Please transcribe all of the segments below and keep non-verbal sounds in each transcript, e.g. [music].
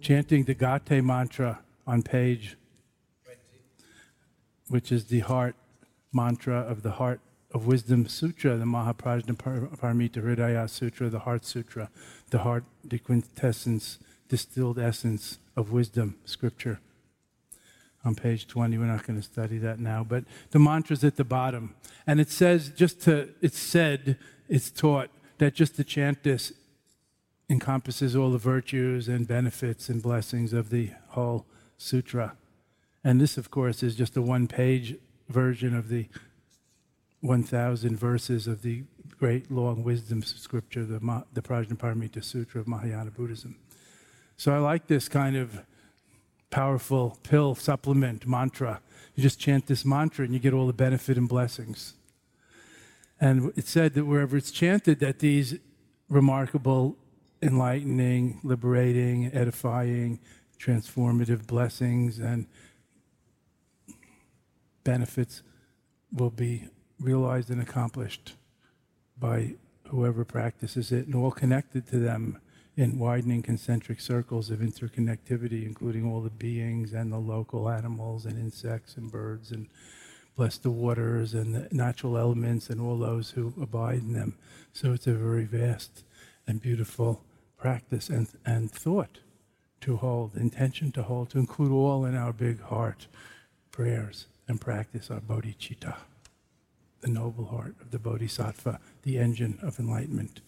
Chanting the Gate mantra on page, which is the heart mantra of the Heart of Wisdom Sutra, the Mahaprajna Paramita Hridaya Sutra, the Heart Sutra, the heart, the quintessence, distilled essence of wisdom, scripture. On page 20, we're not going to study that now, but the mantra's at the bottom. And it says, just to, it's said, it's taught that just to chant this encompasses all the virtues and benefits and blessings of the whole sutra. And this, of course, is just a one page version of the 1,000 verses of the great long wisdom scripture, the, Ma- the Prajnaparamita Sutra of Mahayana Buddhism. So I like this kind of powerful pill supplement mantra. You just chant this mantra and you get all the benefit and blessings. And it's said that wherever it's chanted, that these remarkable enlightening, liberating, edifying, transformative blessings and benefits will be realized and accomplished by whoever practices it and all connected to them in widening concentric circles of interconnectivity, including all the beings and the local animals and insects and birds and bless the waters and the natural elements and all those who abide in them. So it's a very vast and beautiful practice and, and thought to hold, intention to hold, to include all in our big heart prayers and practice our bodhicitta, the noble heart of the bodhisattva, the engine of enlightenment.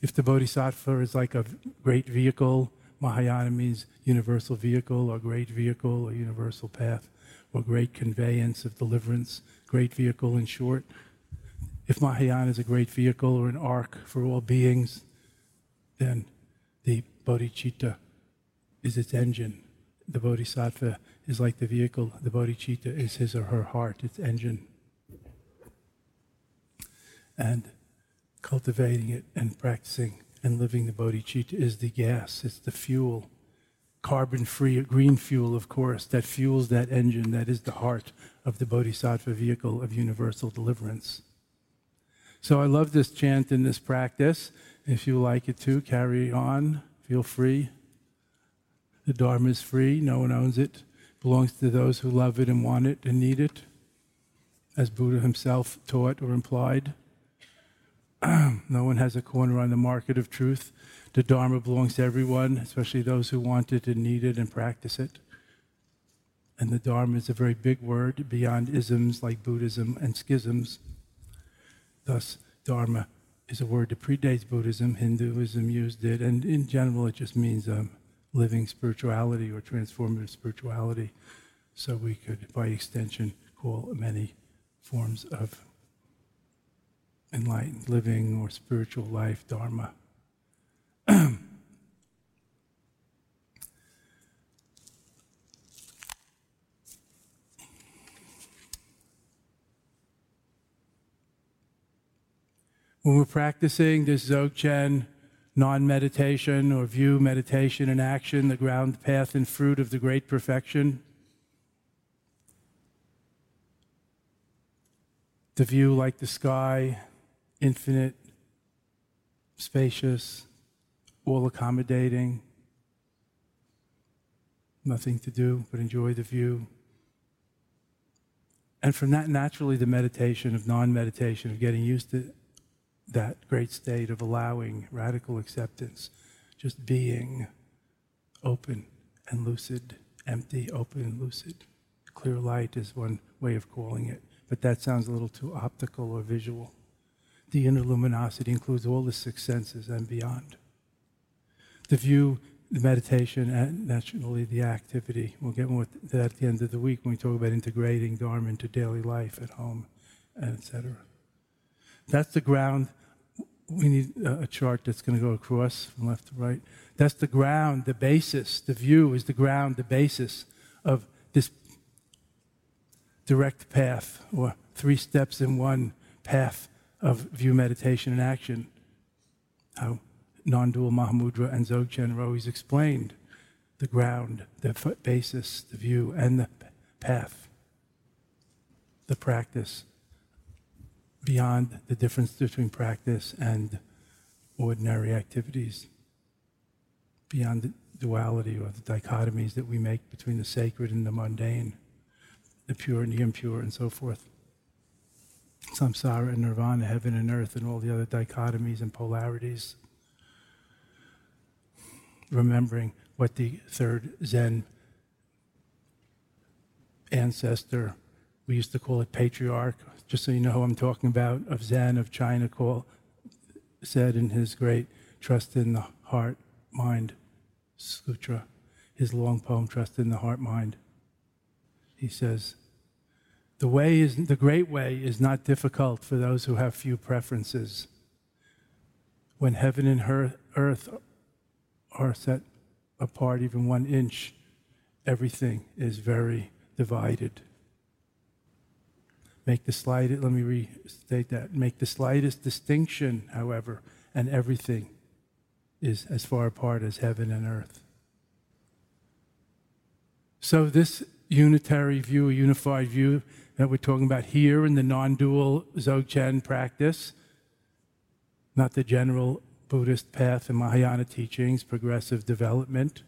If the bodhisattva is like a great vehicle, Mahayana means universal vehicle or great vehicle or universal path or great conveyance of deliverance, great vehicle in short. If Mahayana is a great vehicle or an ark for all beings, then the bodhicitta is its engine. The bodhisattva is like the vehicle. The bodhicitta is his or her heart, its engine. And cultivating it and practicing and living the bodhicitta is the gas, it's the fuel. Carbon free, green fuel, of course, that fuels that engine that is the heart of the bodhisattva vehicle of universal deliverance. So I love this chant and this practice. If you like it too, carry on. Feel free. The Dharma is free. No one owns it. it. Belongs to those who love it and want it and need it, as Buddha himself taught or implied. [clears throat] no one has a corner on the market of truth. The Dharma belongs to everyone, especially those who want it and need it and practice it. And the Dharma is a very big word beyond isms like Buddhism and schisms. Thus, Dharma is a word that predates Buddhism. Hinduism used it, and in general, it just means um, living spirituality or transformative spirituality. So we could, by extension, call many forms of enlightened living or spiritual life dharma. [clears throat] when we're practicing this Dzogchen non meditation or view meditation in action, the ground, path, and fruit of the great perfection, the view like the sky, infinite, spacious, all accommodating, nothing to do but enjoy the view. And from that, naturally, the meditation of non meditation, of getting used to that great state of allowing radical acceptance, just being open and lucid, empty, open and lucid. Clear light is one way of calling it, but that sounds a little too optical or visual. The inner luminosity includes all the six senses and beyond. The view, the meditation, and naturally the activity. We'll get more to that at the end of the week when we talk about integrating Dharma into daily life at home, etc. That's the ground we need a chart that's going to go across from left to right. That's the ground, the basis. The view is the ground, the basis of this direct path, or three steps in one path of view, meditation, and action. How non dual Mahamudra and Dzogchen are always explained the ground, the basis, the view, and the path, the practice beyond the difference between practice and ordinary activities, beyond the duality or the dichotomies that we make between the sacred and the mundane, the pure and the impure, and so forth. Samsara and nirvana, heaven and earth, and all the other dichotomies and polarities. Remembering what the third Zen ancestor, we used to call it patriarch, just so you know who I'm talking about, of Zen of China, call, said in his great Trust in the Heart Mind Sutra, his long poem, Trust in the Heart Mind. He says, the way is the great way is not difficult for those who have few preferences. When heaven and earth are set apart even one inch, everything is very divided. Make the slightest, let me restate that, make the slightest distinction, however, and everything is as far apart as heaven and earth. So, this unitary view, a unified view that we're talking about here in the non dual Dzogchen practice, not the general Buddhist path and Mahayana teachings, progressive development,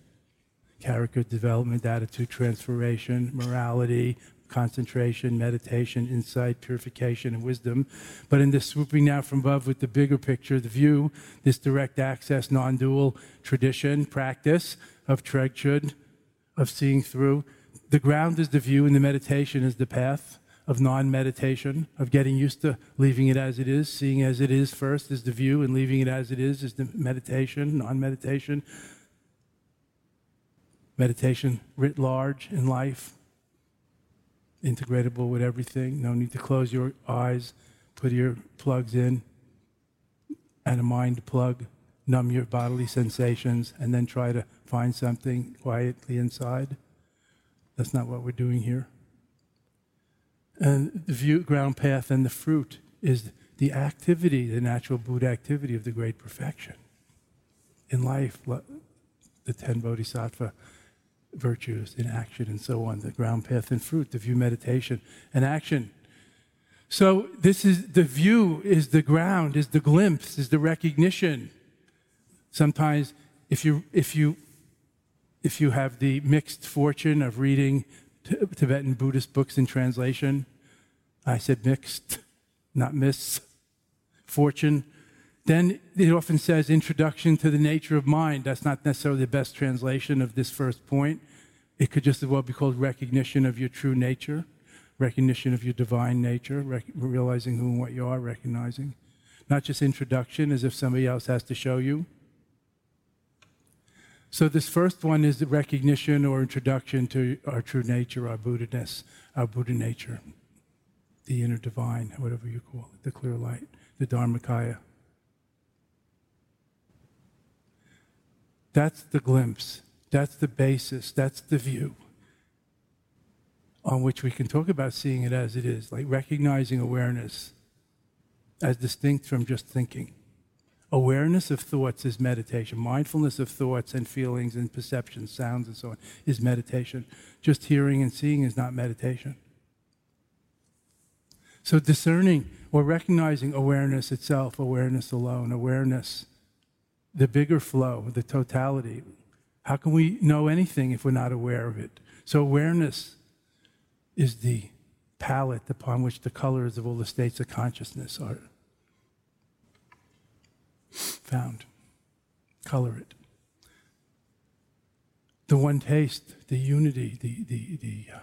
character development, attitude transformation, morality, concentration, meditation, insight, purification, and wisdom. But in this swooping now from above with the bigger picture, the view, this direct access, non dual tradition, practice of Tregchud, of seeing through, the ground is the view, and the meditation is the path of non meditation, of getting used to leaving it as it is, seeing as it is first is the view, and leaving it as it is is the meditation, non meditation. Meditation writ large in life, integratable with everything. No need to close your eyes, put your plugs in, and a mind plug, numb your bodily sensations, and then try to find something quietly inside. That's not what we're doing here. And the view, ground path and the fruit is the activity, the natural Buddha activity of the great perfection. In life, the ten bodhisattva virtues in action and so on, the ground path and fruit, the view meditation and action. So this is the view is the ground, is the glimpse, is the recognition. Sometimes if you if you if you have the mixed fortune of reading Tibetan Buddhist books in translation, I said mixed, not miss fortune. Then it often says introduction to the nature of mind. That's not necessarily the best translation of this first point. It could just as well be called recognition of your true nature, recognition of your divine nature, rec- realizing who and what you are, recognizing. Not just introduction as if somebody else has to show you. So, this first one is the recognition or introduction to our true nature, our Buddha-ness, our Buddha nature, the inner divine, whatever you call it, the clear light, the Dharmakaya. That's the glimpse. That's the basis. That's the view on which we can talk about seeing it as it is, like recognizing awareness as distinct from just thinking. Awareness of thoughts is meditation. Mindfulness of thoughts and feelings and perceptions, sounds, and so on is meditation. Just hearing and seeing is not meditation. So, discerning or recognizing awareness itself, awareness alone, awareness, the bigger flow, the totality. How can we know anything if we're not aware of it? So, awareness is the palette upon which the colors of all the states of consciousness are found. Color it. The one taste, the unity, the, the, the, uh,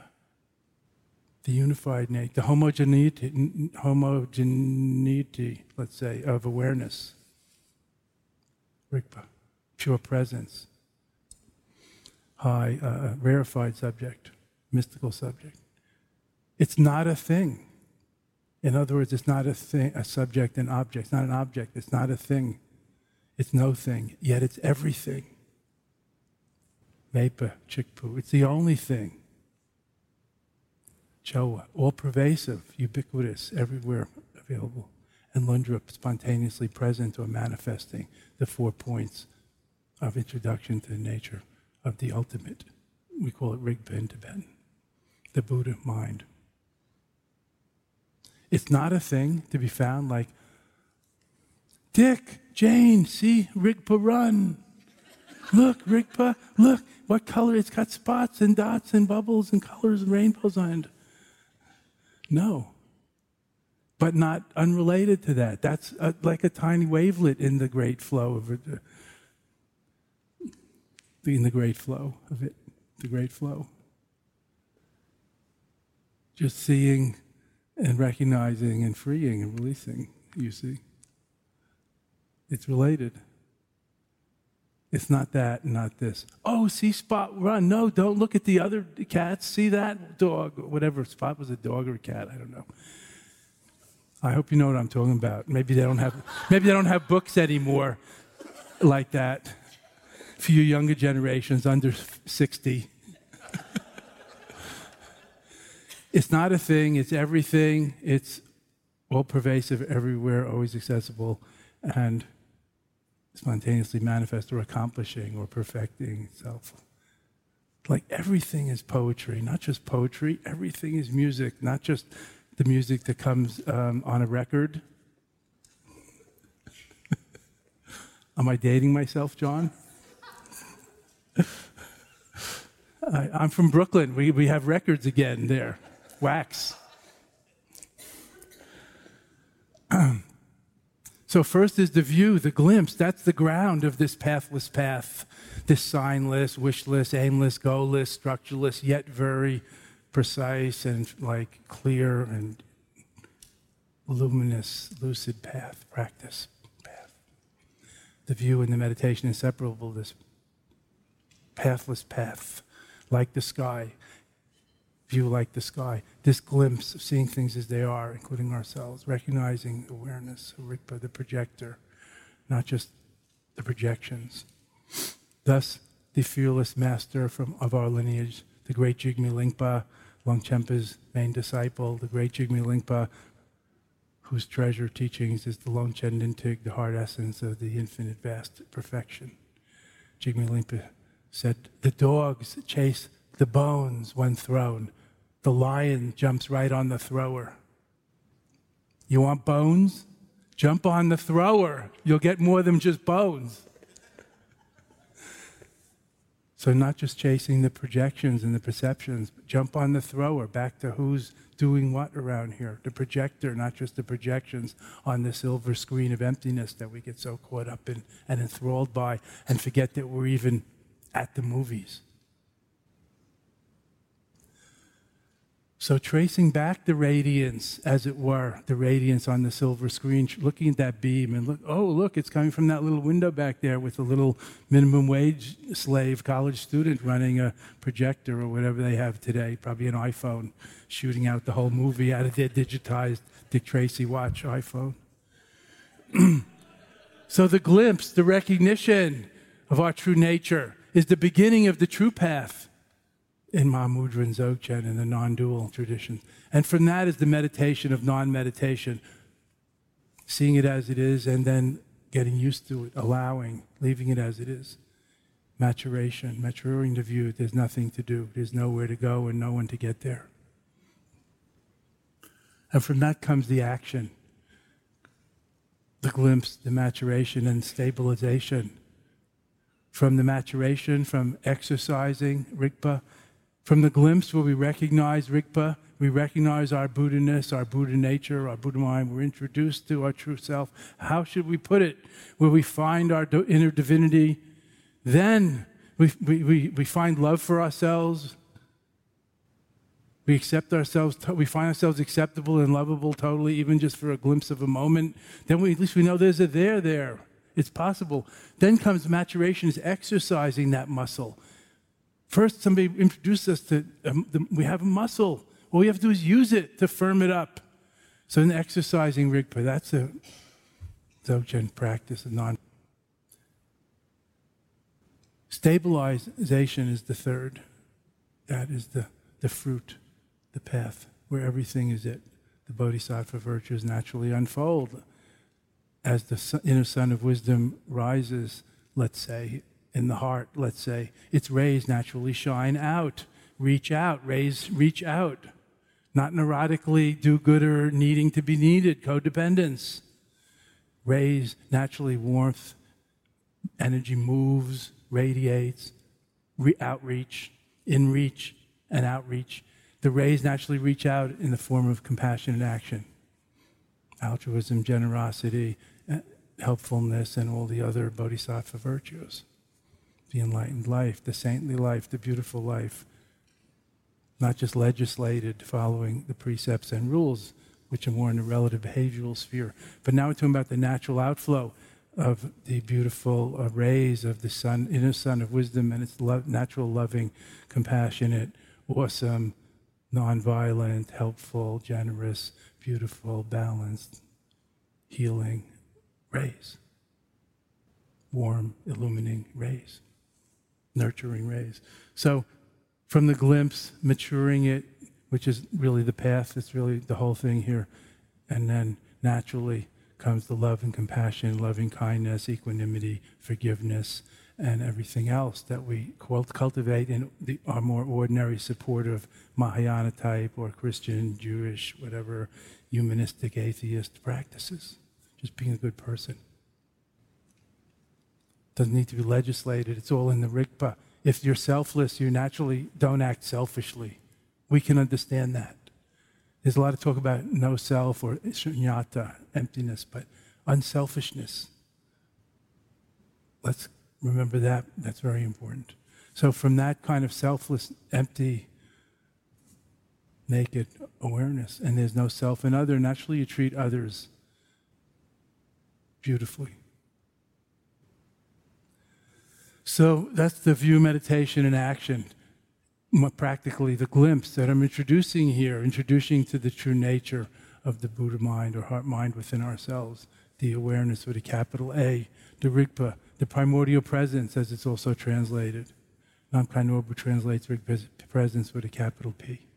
the unified nature, the homogeneity, homogeneity, let's say, of awareness. Rigpa, pure presence, high, uh, rarefied subject, mystical subject. It's not a thing. In other words, it's not a thing, a subject and object. It's not an object. It's not a thing. It's no thing. Yet it's everything. Mepa, Chikpu. It's the only thing. Choa, all pervasive, ubiquitous, everywhere available. And Lundrup, spontaneously present or manifesting the four points of introduction to the nature of the ultimate. We call it Rigpa Tibetan, the Buddha mind. It's not a thing to be found like, Dick, Jane, see, Rigpa run. Look, Rigpa, look, what color? It's got spots and dots and bubbles and colors and rainbows on it. No. But not unrelated to that. That's a, like a tiny wavelet in the great flow of it. Uh, in the great flow of it. The great flow. Just seeing and recognizing and freeing and releasing, you see. It's related. It's not that, not this. Oh, see Spot run. No, don't look at the other cats. See that dog, whatever. Spot was a dog or a cat. I don't know. I hope you know what I'm talking about. Maybe they don't have, maybe they don't have books anymore like that for you younger generations under 60. It's not a thing, it's everything. It's all pervasive, everywhere, always accessible, and spontaneously manifest or accomplishing or perfecting itself. Like everything is poetry, not just poetry, everything is music, not just the music that comes um, on a record. [laughs] Am I dating myself, John? I, am from Brooklyn. We, we have records again there wax. [clears throat] so, first is the view, the glimpse. That's the ground of this pathless path, this signless, wishless, aimless, goalless, structureless, yet very precise and like clear and luminous, lucid path, practice path. The view and the meditation inseparable, this pathless path, like the sky view like the sky, this glimpse of seeing things as they are, including ourselves, recognizing awareness, Rigpa, the projector, not just the projections. Thus, the fearless master from, of our lineage, the great Jigme Lingpa, Longchenpa's main disciple, the great Jigme Lingpa, whose treasure teachings is the Longchen Nyingtik, the heart essence of the infinite vast perfection. Jigme Lingpa said, The dogs chase the bones when thrown, the lion jumps right on the thrower. You want bones? Jump on the thrower. You'll get more than just bones. So, not just chasing the projections and the perceptions, jump on the thrower. Back to who's doing what around here. The projector, not just the projections on the silver screen of emptiness that we get so caught up in and enthralled by and forget that we're even at the movies. So, tracing back the radiance, as it were, the radiance on the silver screen, looking at that beam and look, oh, look, it's coming from that little window back there with a little minimum wage slave college student running a projector or whatever they have today, probably an iPhone, shooting out the whole movie out of their digitized Dick Tracy watch iPhone. [clears throat] so, the glimpse, the recognition of our true nature is the beginning of the true path in Mahamudra and Dzogchen in the non dual tradition. And from that is the meditation of non meditation, seeing it as it is and then getting used to it, allowing, leaving it as it is. Maturation, maturing the view, there's nothing to do, there's nowhere to go and no one to get there. And from that comes the action, the glimpse, the maturation, and stabilization. From the maturation, from exercising, Rigpa, from the glimpse where we recognize Rigpa, we recognize our Buddha-ness, our Buddha nature, our Buddha mind, we're introduced to our true self. How should we put it? Where we find our inner divinity, then we, we, we, we find love for ourselves. We accept ourselves, we find ourselves acceptable and lovable totally, even just for a glimpse of a moment. Then we, at least we know there's a there there. It's possible. Then comes maturation, is exercising that muscle First, somebody introduced us to um, the, we have a muscle. All we have to do is use it to firm it up. So, in exercising Rigpa, that's a Dzogchen practice, a non. Stabilization is the third. That is the, the fruit, the path, where everything is it. The bodhisattva virtues naturally unfold. As the inner sun of wisdom rises, let's say, in the heart, let's say, its rays naturally shine out. Reach out, rays reach out. Not neurotically do good or needing to be needed, codependence. Rays naturally warmth, energy moves, radiates, re- outreach, in reach, and outreach. The rays naturally reach out in the form of compassion and action, altruism, generosity, eh, helpfulness, and all the other bodhisattva virtues the enlightened life, the saintly life, the beautiful life, not just legislated following the precepts and rules, which are more in the relative behavioral sphere. But now we're talking about the natural outflow of the beautiful rays of the sun, inner sun of wisdom, and its lo- natural, loving, compassionate, awesome, nonviolent, helpful, generous, beautiful, balanced, healing rays. Warm, illuminating rays nurturing rays. So, from the glimpse, maturing it, which is really the path, it's really the whole thing here. And then naturally comes the love and compassion, loving kindness, equanimity, forgiveness, and everything else that we cultivate in the, our more ordinary supportive Mahayana type or Christian, Jewish, whatever humanistic atheist practices. Just being a good person doesn't need to be legislated. It's all in the Rigpa. If you're selfless, you naturally don't act selfishly. We can understand that. There's a lot of talk about no self or shunyata, emptiness, but unselfishness. Let's remember that. That's very important. So, from that kind of selfless, empty, naked awareness, and there's no self in other, naturally you treat others beautifully. So that's the view, meditation, and action. Practically, the glimpse that I'm introducing here, introducing to the true nature of the Buddha mind or heart mind within ourselves, the awareness with a capital A, the Rigpa, the primordial presence, as it's also translated. Namkhai Norbu translates Rigpa presence with a capital P,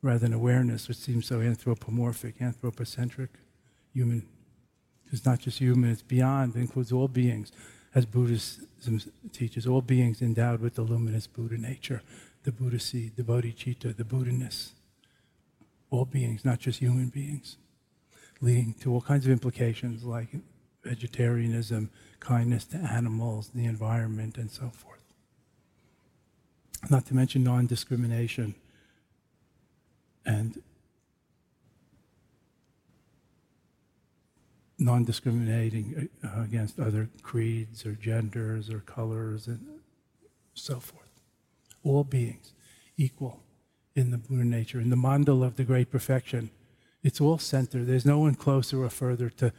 rather than awareness, which seems so anthropomorphic, anthropocentric, human. It's not just human, it's beyond, it includes all beings as Buddhism teaches, all beings endowed with the luminous Buddha nature, the Buddha seed, the bodhicitta, the Buddha-ness. All beings, not just human beings, leading to all kinds of implications like vegetarianism, kindness to animals, the environment, and so forth. Not to mention non discrimination and non discriminating uh, against other creeds or genders or colors and so forth. All beings equal in the Buddha nature, in the mandala of the great perfection. It's all center. There's no one closer or further to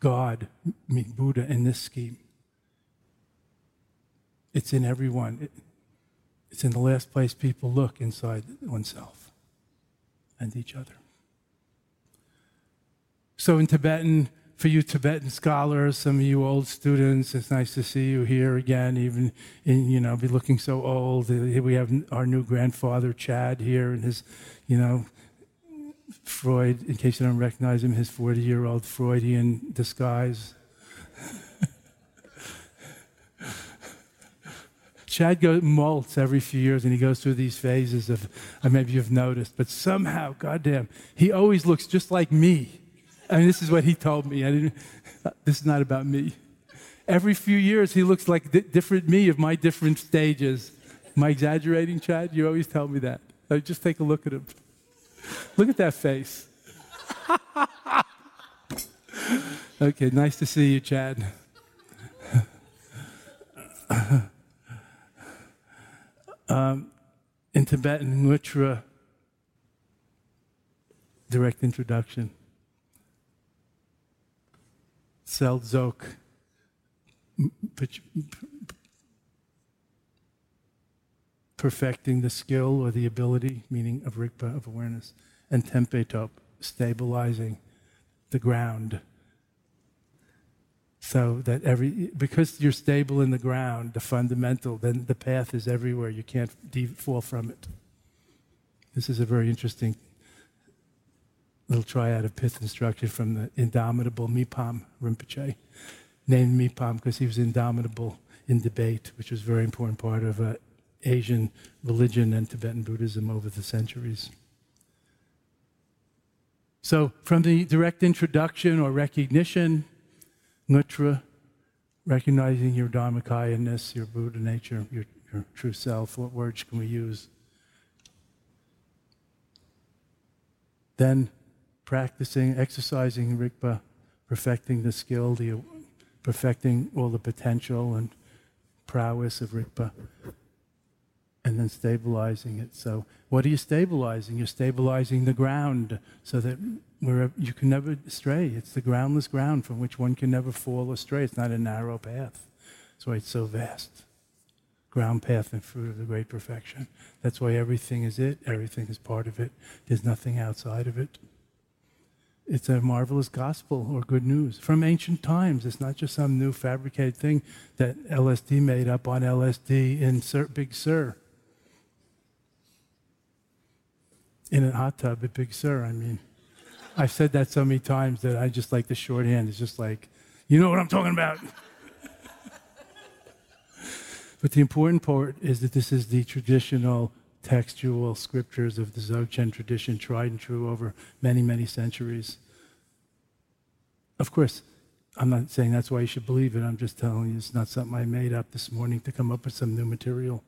God, me, Buddha, in this scheme. It's in everyone. It, it's in the last place people look inside oneself and each other. So in Tibetan, for you Tibetan scholars, some of you old students, it's nice to see you here again, even in, you know, be looking so old. We have our new grandfather, Chad, here, and his, you know, Freud, in case you don't recognize him, his 40 year old Freudian disguise. [laughs] Chad goes, molts every few years and he goes through these phases of, uh, maybe you've noticed, but somehow, goddamn, he always looks just like me. I mean, this is what he told me. I didn't, this is not about me. Every few years, he looks like di- different me of my different stages. Am I exaggerating, Chad? You always tell me that. just take a look at him. Look at that face. [laughs] okay, nice to see you, Chad. [laughs] um, in Tibetan, Ngutra, direct introduction. Seldzok, perfecting the skill or the ability, meaning of Rigpa, of awareness, and Tempetop, stabilizing the ground. So that every, because you're stable in the ground, the fundamental, then the path is everywhere. You can't fall from it. This is a very interesting little triad of pith instruction from the indomitable Mipam Rinpoche, named Mipam because he was indomitable in debate, which was a very important part of uh, Asian religion and Tibetan Buddhism over the centuries. So, from the direct introduction or recognition, Nutra, recognizing your Dharmakaya-ness, your Buddha nature, your, your true self, what words can we use? Then practicing, exercising Rigpa, perfecting the skill, the, perfecting all the potential and prowess of Rigpa, and then stabilizing it. So, what are you stabilizing? You're stabilizing the ground so that wherever, you can never stray. It's the groundless ground from which one can never fall astray. It's not a narrow path. That's why it's so vast. Ground path and fruit of the great perfection. That's why everything is it, everything is part of it. There's nothing outside of it. It's a marvelous gospel or good news from ancient times. It's not just some new fabricated thing that LSD made up on LSD in Sir, Big Sur. In a hot tub at Big Sur, I mean. I've said that so many times that I just like the shorthand. It's just like, you know what I'm talking about. [laughs] but the important part is that this is the traditional textual scriptures of the Dzogchen tradition, tried and true over many, many centuries. Of course, I'm not saying that's why you should believe it. I'm just telling you it's not something I made up this morning to come up with some new material.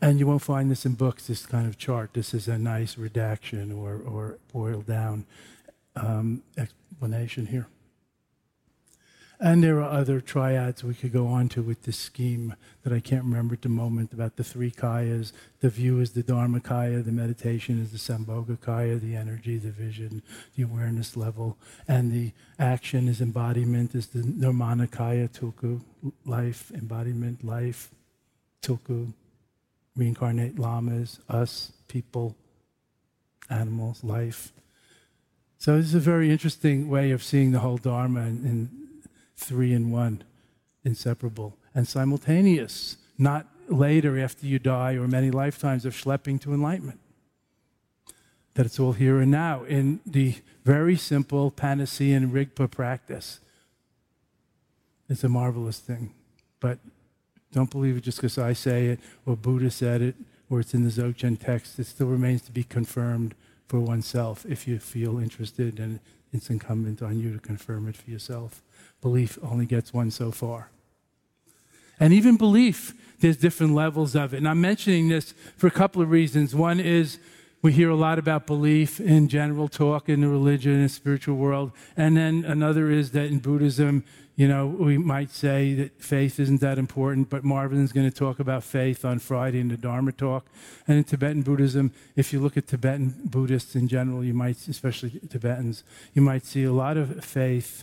And you won't find this in books, this kind of chart. This is a nice redaction or, or boiled down um, explanation here. And there are other triads we could go on to with this scheme that I can't remember at the moment about the three kayas. The view is the Dharmakaya, the meditation is the Sambhogakaya, the energy, the vision, the awareness level. And the action is embodiment, is the Nirmanakaya, Tulku, life, embodiment, life, Tulku, reincarnate lamas, us, people, animals, life. So this is a very interesting way of seeing the whole Dharma in, in three in one, inseparable, and simultaneous, not later after you die or many lifetimes of schlepping to enlightenment. That it's all here and now in the very simple Panacean Rigpa practice. It's a marvelous thing. But don't believe it just because I say it or Buddha said it or it's in the Dzogchen text. It still remains to be confirmed for oneself if you feel interested, and it's incumbent on you to confirm it for yourself belief only gets one so far. And even belief, there's different levels of it. And I'm mentioning this for a couple of reasons. One is we hear a lot about belief in general talk in the religion and spiritual world. And then another is that in Buddhism, you know, we might say that faith isn't that important, but Marvin is going to talk about faith on Friday in the Dharma talk. And in Tibetan Buddhism, if you look at Tibetan Buddhists in general, you might, especially Tibetans, you might see a lot of faith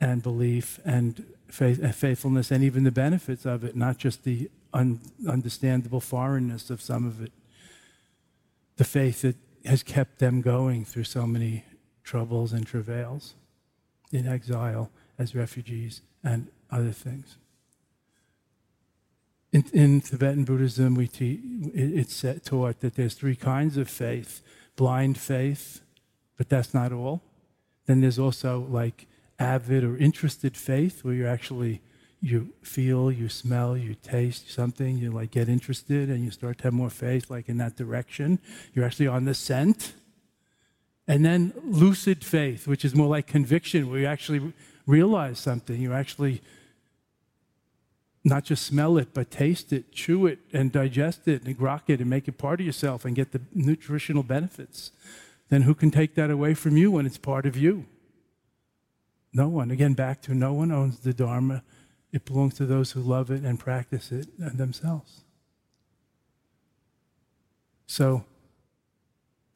and belief and faith, faithfulness and even the benefits of it, not just the un, understandable foreignness of some of it the faith that has kept them going through so many troubles and travails in exile as refugees and other things. In, in Tibetan Buddhism, we te- it's taught that there's three kinds of faith blind faith, but that's not all. Then there's also like avid or interested faith, where you're actually you feel, you smell, you taste something, you like get interested and you start to have more faith, like in that direction. You're actually on the scent. And then lucid faith, which is more like conviction, where you actually realize something. You actually not just smell it, but taste it, chew it, and digest it, and grok it, and make it part of yourself and get the nutritional benefits. Then who can take that away from you when it's part of you? No one. Again, back to no one owns the Dharma it belongs to those who love it and practice it themselves. So,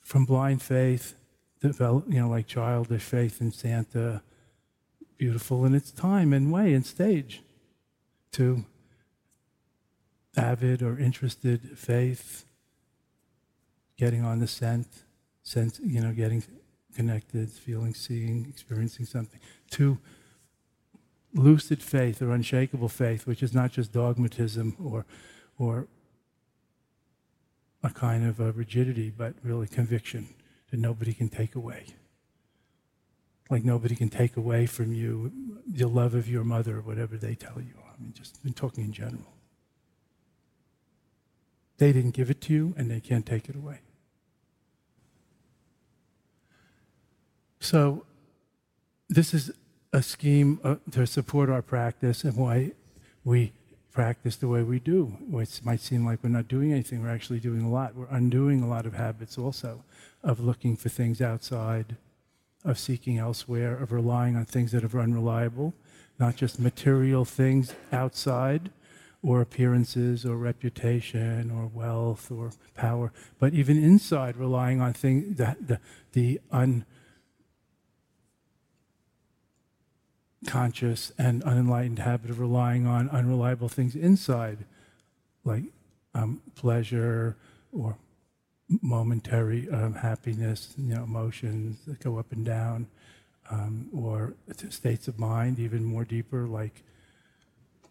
from blind faith, develop, you know, like childish faith in Santa, beautiful in its time and way and stage, to avid or interested faith, getting on the scent, sense, you know, getting connected, feeling, seeing, experiencing something, to lucid faith or unshakable faith, which is not just dogmatism or, or a kind of a rigidity, but really conviction that nobody can take away. Like nobody can take away from you the love of your mother or whatever they tell you. I mean, just been talking in general. They didn't give it to you, and they can't take it away. So, this is a scheme uh, to support our practice and why we practice the way we do. It might seem like we're not doing anything, we're actually doing a lot. We're undoing a lot of habits also of looking for things outside, of seeking elsewhere, of relying on things that are unreliable, not just material things outside or appearances or reputation or wealth or power, but even inside, relying on things, the, the, the un, conscious and unenlightened habit of relying on unreliable things inside, like um, pleasure or momentary um, happiness, you know, emotions that go up and down, um, or states of mind, even more deeper, like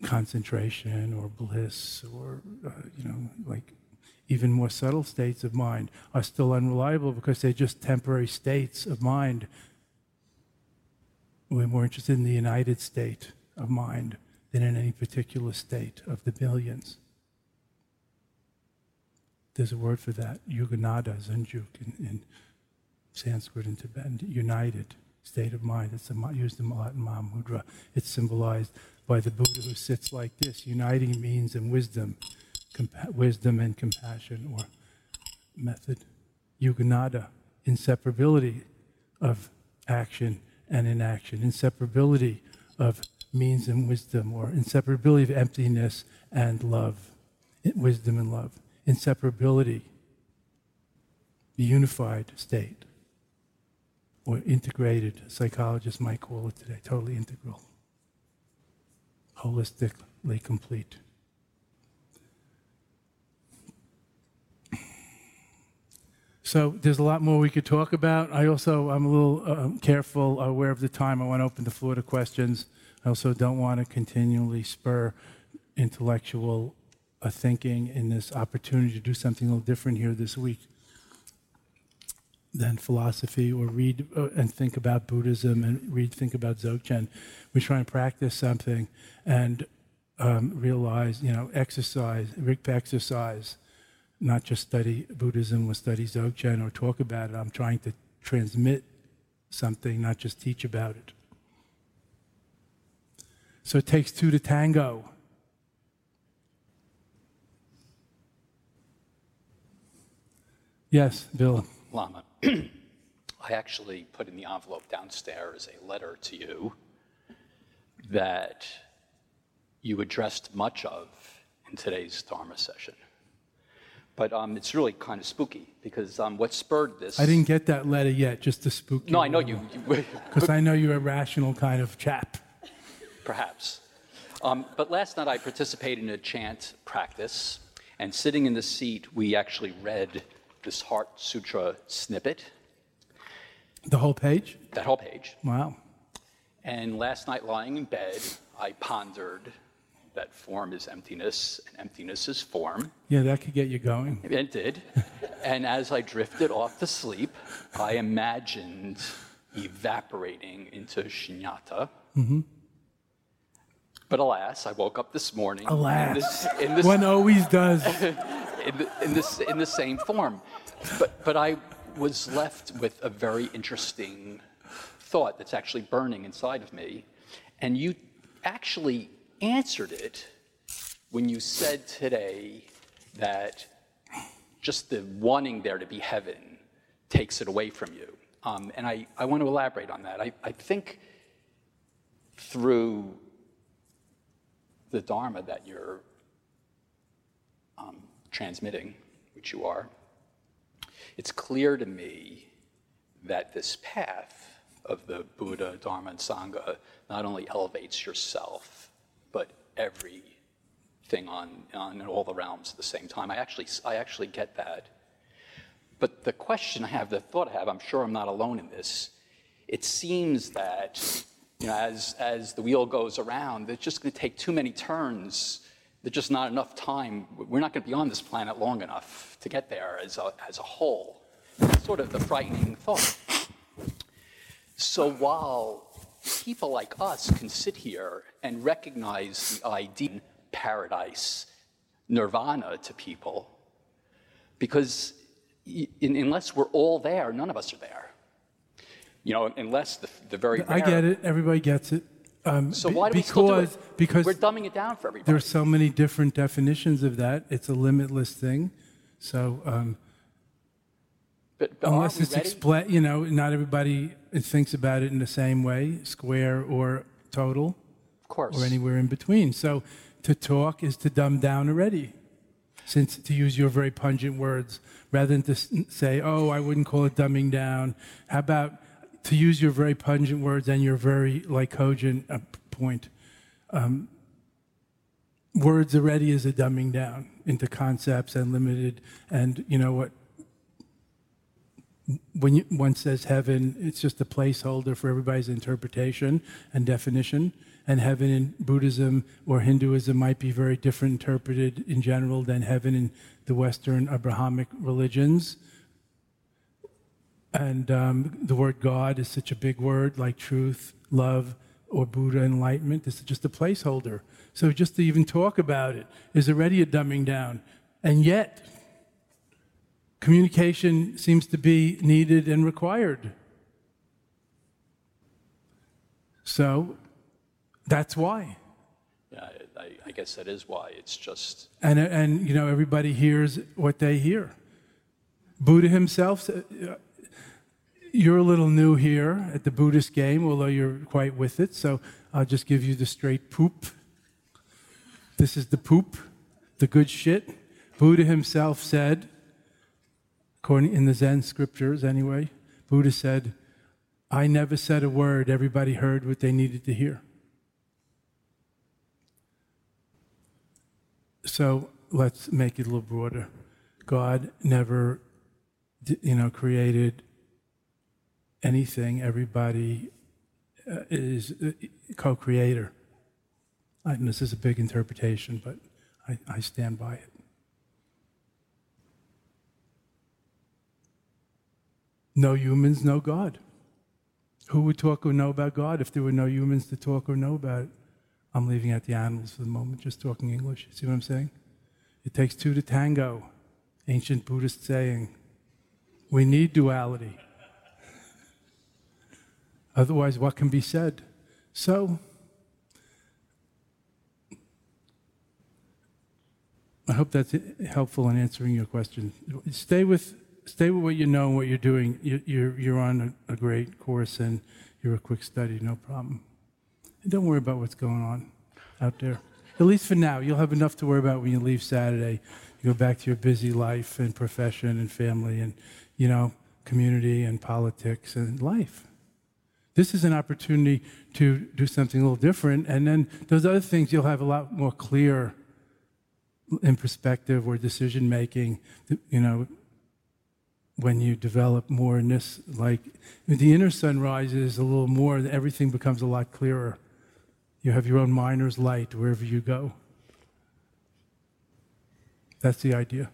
concentration or bliss, or uh, you know, like even more subtle states of mind are still unreliable because they're just temporary states of mind we're more interested in the united state of mind than in any particular state of the billions. There's a word for that, yuganaddha, zanjuk, in, in Sanskrit and Tibetan, united state of mind. It's used in Mahamudra. It's symbolized by the Buddha who sits like this. Uniting means and wisdom, compa- wisdom and compassion, or method. Yuganaddha, inseparability of action and inaction, inseparability of means and wisdom, or inseparability of emptiness and love, wisdom and love, inseparability, the unified state, or integrated, psychologists might call it today, totally integral, holistically complete. So there's a lot more we could talk about. I also, I'm a little um, careful, aware of the time. I want to open the floor to questions. I also don't want to continually spur intellectual uh, thinking in this opportunity to do something a little different here this week than philosophy or read uh, and think about Buddhism and read, think about Dzogchen. We try and practice something and um, realize, you know, exercise, exercise not just study Buddhism or study Dzogchen or talk about it. I'm trying to transmit something, not just teach about it. So it takes two to tango. Yes, Bill. Lama, [clears throat] I actually put in the envelope downstairs a letter to you that you addressed much of in today's Dharma session. But um, it's really kind of spooky because um, what spurred this. I didn't get that letter yet, just to spook you. No, I know you. you Because [laughs] I know you're a rational kind of chap. perhaps. Um, but last night I participated in a chant practice, and sitting in the seat, we actually read this Heart Sutra snippet, The whole page? that whole page. Wow. And last night, lying in bed, I pondered that form is emptiness, and emptiness is form. Yeah, that could get you going. It did. [laughs] and as I drifted off to sleep, I imagined evaporating into shunyata. Mm-hmm. But alas, I woke up this morning in Alas. this, in this, One always does. [laughs] in, the, in, this, in the same form. But, but I was left with a very interesting thought that's actually burning inside of me. And you actually answered it when you said today that just the wanting there to be heaven takes it away from you. Um, and I, I want to elaborate on that. I, I think through the Dharma that you're um, transmitting, which you are, it's clear to me that this path of the Buddha, Dharma, and Sangha not only elevates yourself, everything on, on all the realms at the same time. I actually, I actually get that. But the question I have, the thought I have, I'm sure I'm not alone in this. It seems that you know, as, as the wheel goes around, it's just going to take too many turns. There's just not enough time. We're not going to be on this planet long enough to get there as a, as a whole. That's sort of the frightening thought. So while people like us can sit here and recognize the idea paradise, nirvana to people, because in, unless we're all there, none of us are there. You know, unless the, the very I get it. Everybody gets it. Um, So why do we still do because, it? Because we're dumbing it down for everybody. there's so many different definitions of that. It's a limitless thing. So um, but, but unless it's explained, you know, not everybody thinks about it in the same way, square or total, of course. or anywhere in between. So to talk is to dumb down already. Since to use your very pungent words, rather than to say, "Oh, I wouldn't call it dumbing down." How about to use your very pungent words and your very like cogent uh, point? Um, words already is a dumbing down into concepts and limited, and you know what? When you, one says heaven, it's just a placeholder for everybody's interpretation and definition. And heaven in Buddhism or Hinduism might be very different interpreted in general than heaven in the Western Abrahamic religions. And um, the word God is such a big word, like truth, love, or Buddha enlightenment. This is just a placeholder. So just to even talk about it is already a dumbing down. And yet, communication seems to be needed and required. So that's why. Yeah, I, I guess that is why. It's just And, and, you know, everybody hears what they hear. Buddha himself, uh, you're a little new here at the Buddhist game, although you're quite with it, so I'll just give you the straight poop. This is the poop, the good shit. Buddha himself said, according in the Zen scriptures anyway, Buddha said, I never said a word, everybody heard what they needed to hear. So let's make it a little broader. God never, you know, created anything. Everybody uh, is uh, co-creator. This is a big interpretation, but I, I stand by it. No humans, no God. Who would talk or know about God if there were no humans to talk or know about it? I'm leaving out the animals for the moment, just talking English. See what I'm saying? It takes two to tango. Ancient Buddhist saying. We need duality. [laughs] Otherwise, what can be said? So, I hope that's helpful in answering your question. Stay with stay with what you know and what you're doing. You, you're, you're on a, a great course and you're a quick study, no problem. And don't worry about what's going on out there. At least for now, you'll have enough to worry about when you leave Saturday. You go back to your busy life and profession and family and, you know, community and politics and life. This is an opportunity to do something a little different. And then those other things you'll have a lot more clear in perspective or decision making, you know, when you develop more in this, like the inner sun rises a little more, everything becomes a lot clearer. You have your own miner's light wherever you go. That's the idea.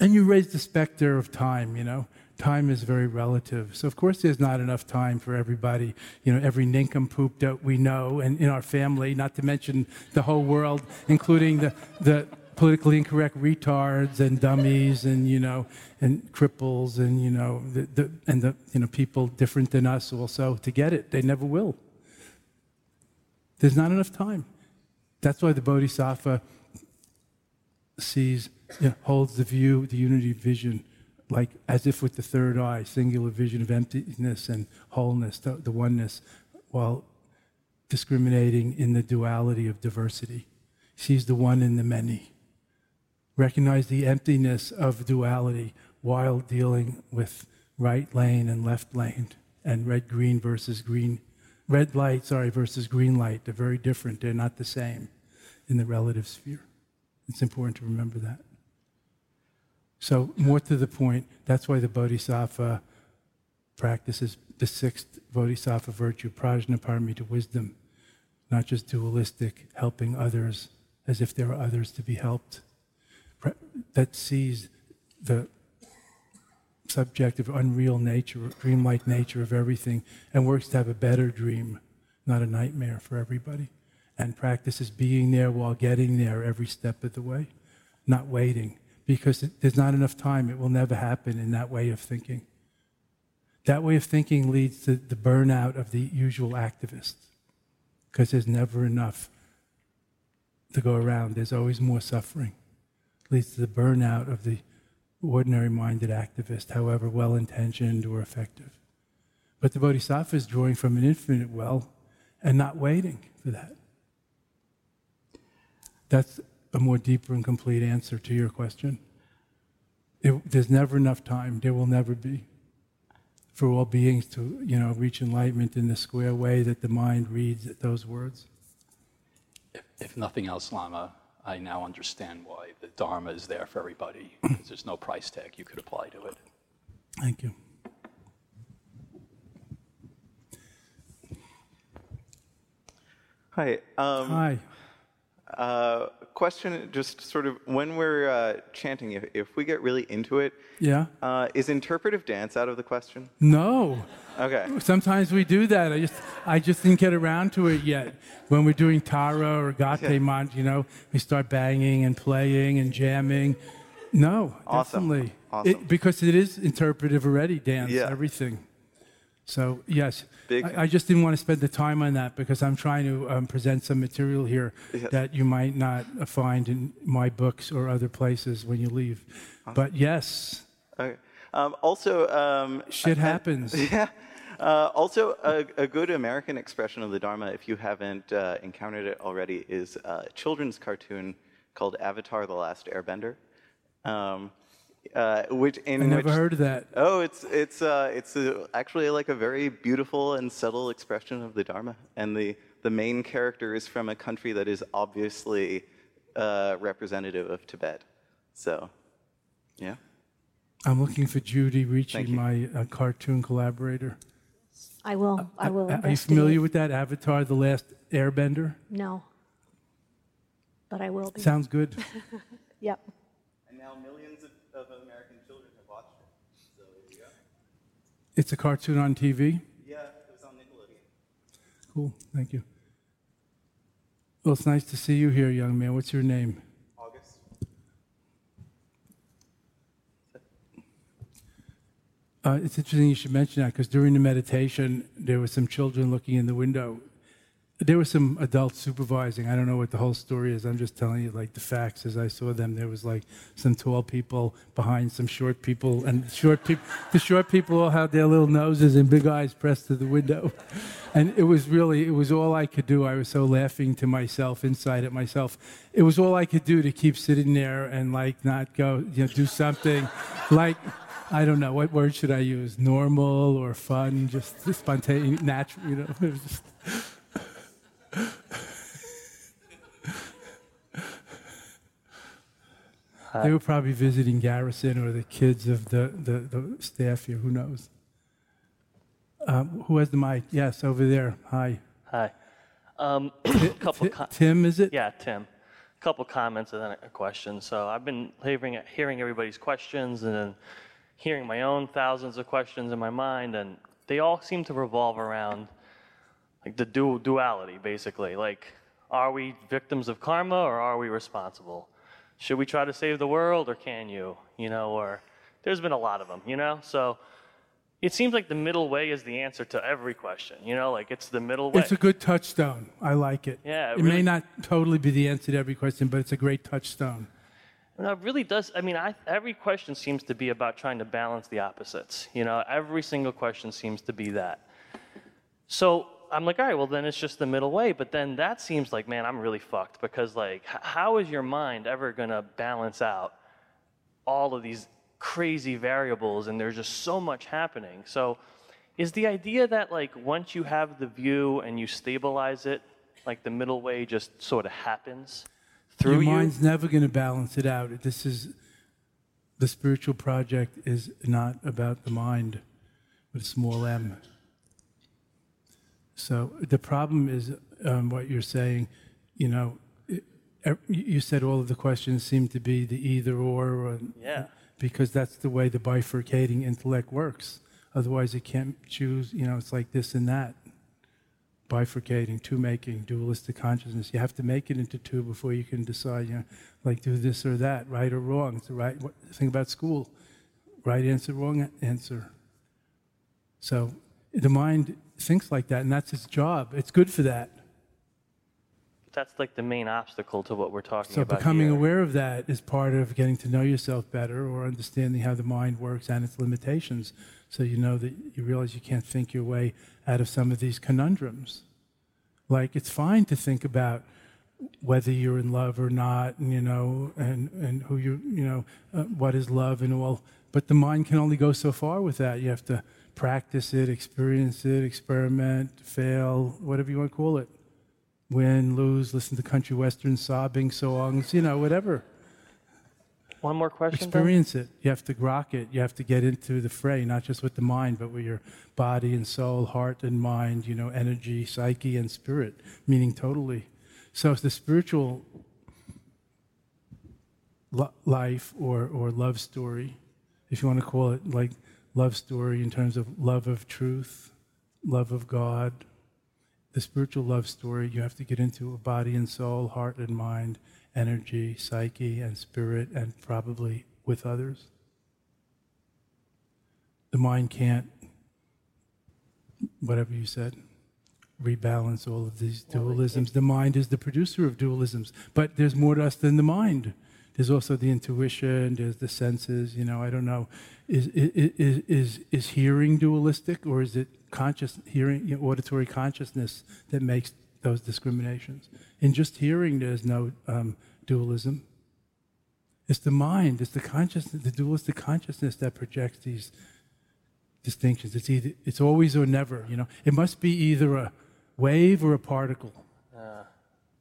And you raise the specter of time, you know. Time is very relative. So, of course, there's not enough time for everybody. You know, every nincompoop that we know and in our family, not to mention the whole world, including the, the politically incorrect retards and dummies and, you know, and cripples and, you know, the, the, and the, you know, people different than us also to get it. They never will. There's not enough time. That's why the Bodhisattva sees, you know, holds the view, the unity vision, like as if with the third eye, singular vision of emptiness and wholeness, the, the oneness, while discriminating in the duality of diversity. Sees the one in the many. Recognize the emptiness of duality while dealing with right lane and left lane and red green versus green red light sorry versus green light they're very different they're not the same in the relative sphere it's important to remember that. So, more to the point, that's why the Bodhisattva practices the sixth Bodhisattva virtue, prajnaparamita wisdom, not just dualistic, helping others as if there are others to be helped. That sees the subjective, unreal nature, dreamlike nature of everything, and works to have a better dream, not a nightmare for everybody and practices being there while getting there every step of the way, not waiting, because there's not enough time. It will never happen in that way of thinking. That way of thinking leads to the burnout of the usual activist, because there's never enough to go around. There's always more suffering. Leads to the burnout of the ordinary minded activist, however well intentioned or effective. But the Bodhisattva is drawing from an infinite well and not waiting for that. That's a more deeper and complete answer to your question. It, there's never enough time. There will never be for all beings to, you know, reach enlightenment in the square way that the mind reads those words. If, if nothing else, Lama, I now understand why the Dharma is there for everybody. [clears throat] there's no price tag you could apply to it. Thank you. Hi. Um, Hi. Uh, question, just sort of when we're uh, chanting, if, if we get really into it, yeah, uh, is interpretive dance out of the question? No. Okay. Sometimes we do that. I just I just didn't get around to it yet. When we're doing Tara or Gate yeah. you know, we start banging and playing and jamming. No, awesome. definitely. Awesome. It, because it is interpretive already, dance, yeah. everything. So yes, Big. I, I, just didn't want to spend the time on that because I'm trying to um, present some material here yes. that you might not find in my books or other places when you leave. Awesome. But yes. Okay. Um, also, um, shit happens. [laughs] yeah. Uh, also, a, a, good American expression of the Dharma, if you haven't uh, encountered it already, is a children's cartoon called Avatar: The Last Airbender. Um, uh, which in I never which, heard of that. Oh, it's it's uh, it's a, actually like a very beautiful and subtle expression of the Dharma, and the the main character is from a country that is obviously uh, representative of Tibet. So, yeah. I'm looking for Judy Ricci, my uh, cartoon collaborator. I will. I will. Are you familiar with that Avatar: The Last Airbender? No, but I will be. Sounds good. [laughs] yep. And now millions of American children have watched it. Nickelodeon. It's a cartoon on TV? Yeah, it was on Nickelodeon. Cool, thank you. Well, it's nice to see you here, young man. What's your name? Uh, it's interesting you should mention that because during the meditation, there were some children looking in the window there was some adults supervising. I don't know what the whole story is. I'm just telling you like the facts as I saw them. There was like some tall people behind some short people, and short people, the short people all had their little noses and big eyes pressed to the window, [laughs] and it was really, it was all I could do. I was so laughing to myself inside at myself. It was all I could do to keep sitting there and like not go, you know, do something, like. I don't know what word should I use, normal or fun, just spontaneous, natural. You know, [laughs] just. They were probably visiting Garrison or the kids of the, the, the staff here, who knows? Um, who has the mic? Yes, over there. Hi. Hi. Um, [clears throat] couple. Ti- Co- Tim, is it? yeah, Tim. A couple comments and then a question. So I've been hearing hearing everybody's questions and then hearing my own thousands of questions in my mind, and they all seem to revolve around like the du- duality, basically. Like, are we victims of karma or are we responsible? Should we try to save the world or can you? You know, or there's been a lot of them. You know, so. It seems like the middle way is the answer to every question. You know, like it's the middle way. It's a good touchstone. I like it. Yeah, it It may not totally be the answer to every question, but it's a great touchstone. No, it really does. I mean, I, every question seems to be about trying to balance the opposites. You know, every single question seems to be that. So I'm like, all right, well, then it's just the middle way. But then that seems like, man, I'm really fucked because, like, how is your mind ever going to balance out all of these crazy variables and there's just so much happening? So is the idea that, like, once you have the view and you stabilize it, like the middle way just sort of happens through Your you? mind's never going to balance it out. This is the spiritual project is not about the mind with a small m. So the problem is um, what you're saying. You know, it, you said all of the questions seem to be the either or, or Yeah. because that's the way the bifurcating intellect works. Otherwise, it can't choose. You know, it's like this and that bifurcating, two making, dualistic consciousness. You have to make it into two before you can decide, you know, like do this or that, right or wrong. It's the right what, thing about school. Right answer, wrong answer. So the mind thinks like that, and that's its job. It's good for that. That's like the main obstacle to what we're talking So about. So becoming here. aware of that is part of getting to know yourself better or understanding how the mind works and its limitations. So you know that you realize you can't think your way out of some of these conundrums. Like it's fine to think about whether you're in love or not, and you know, and and who you you know, uh, what is love and all. But the mind can only go so far with that. You have to practice it, experience it, experiment, fail, whatever you want to call it win, lose, listen to country western sobbing songs, you know, whatever. One more question. Experience it. You have to grok it. You have to get into the fray, not just with the mind, but with your body and soul, heart and mind, you know, energy, psyche, and spirit, meaning totally. So the spiritual lo- life or, or love story, if you want to call it like love story in terms of love of truth, love of God, the spiritual love story, you have to get into a body and soul, heart and mind, energy, psyche, and spirit, and probably with others. The mind can't, whatever you said, rebalance all of these dualisms. The mind is the producer of dualisms, but there's more to us than the mind. There's also the intuition, there's the senses, you know, I don't know. Is, is, is, is hearing dualistic or is it conscious hearing, you know, auditory consciousness that makes those discriminations? In just hearing, there's no um, dualism. It's the mind, it's the consciousness, the dualistic consciousness that projects these distinctions. It's either it's always or never. You know, it must be either a wave or a particle.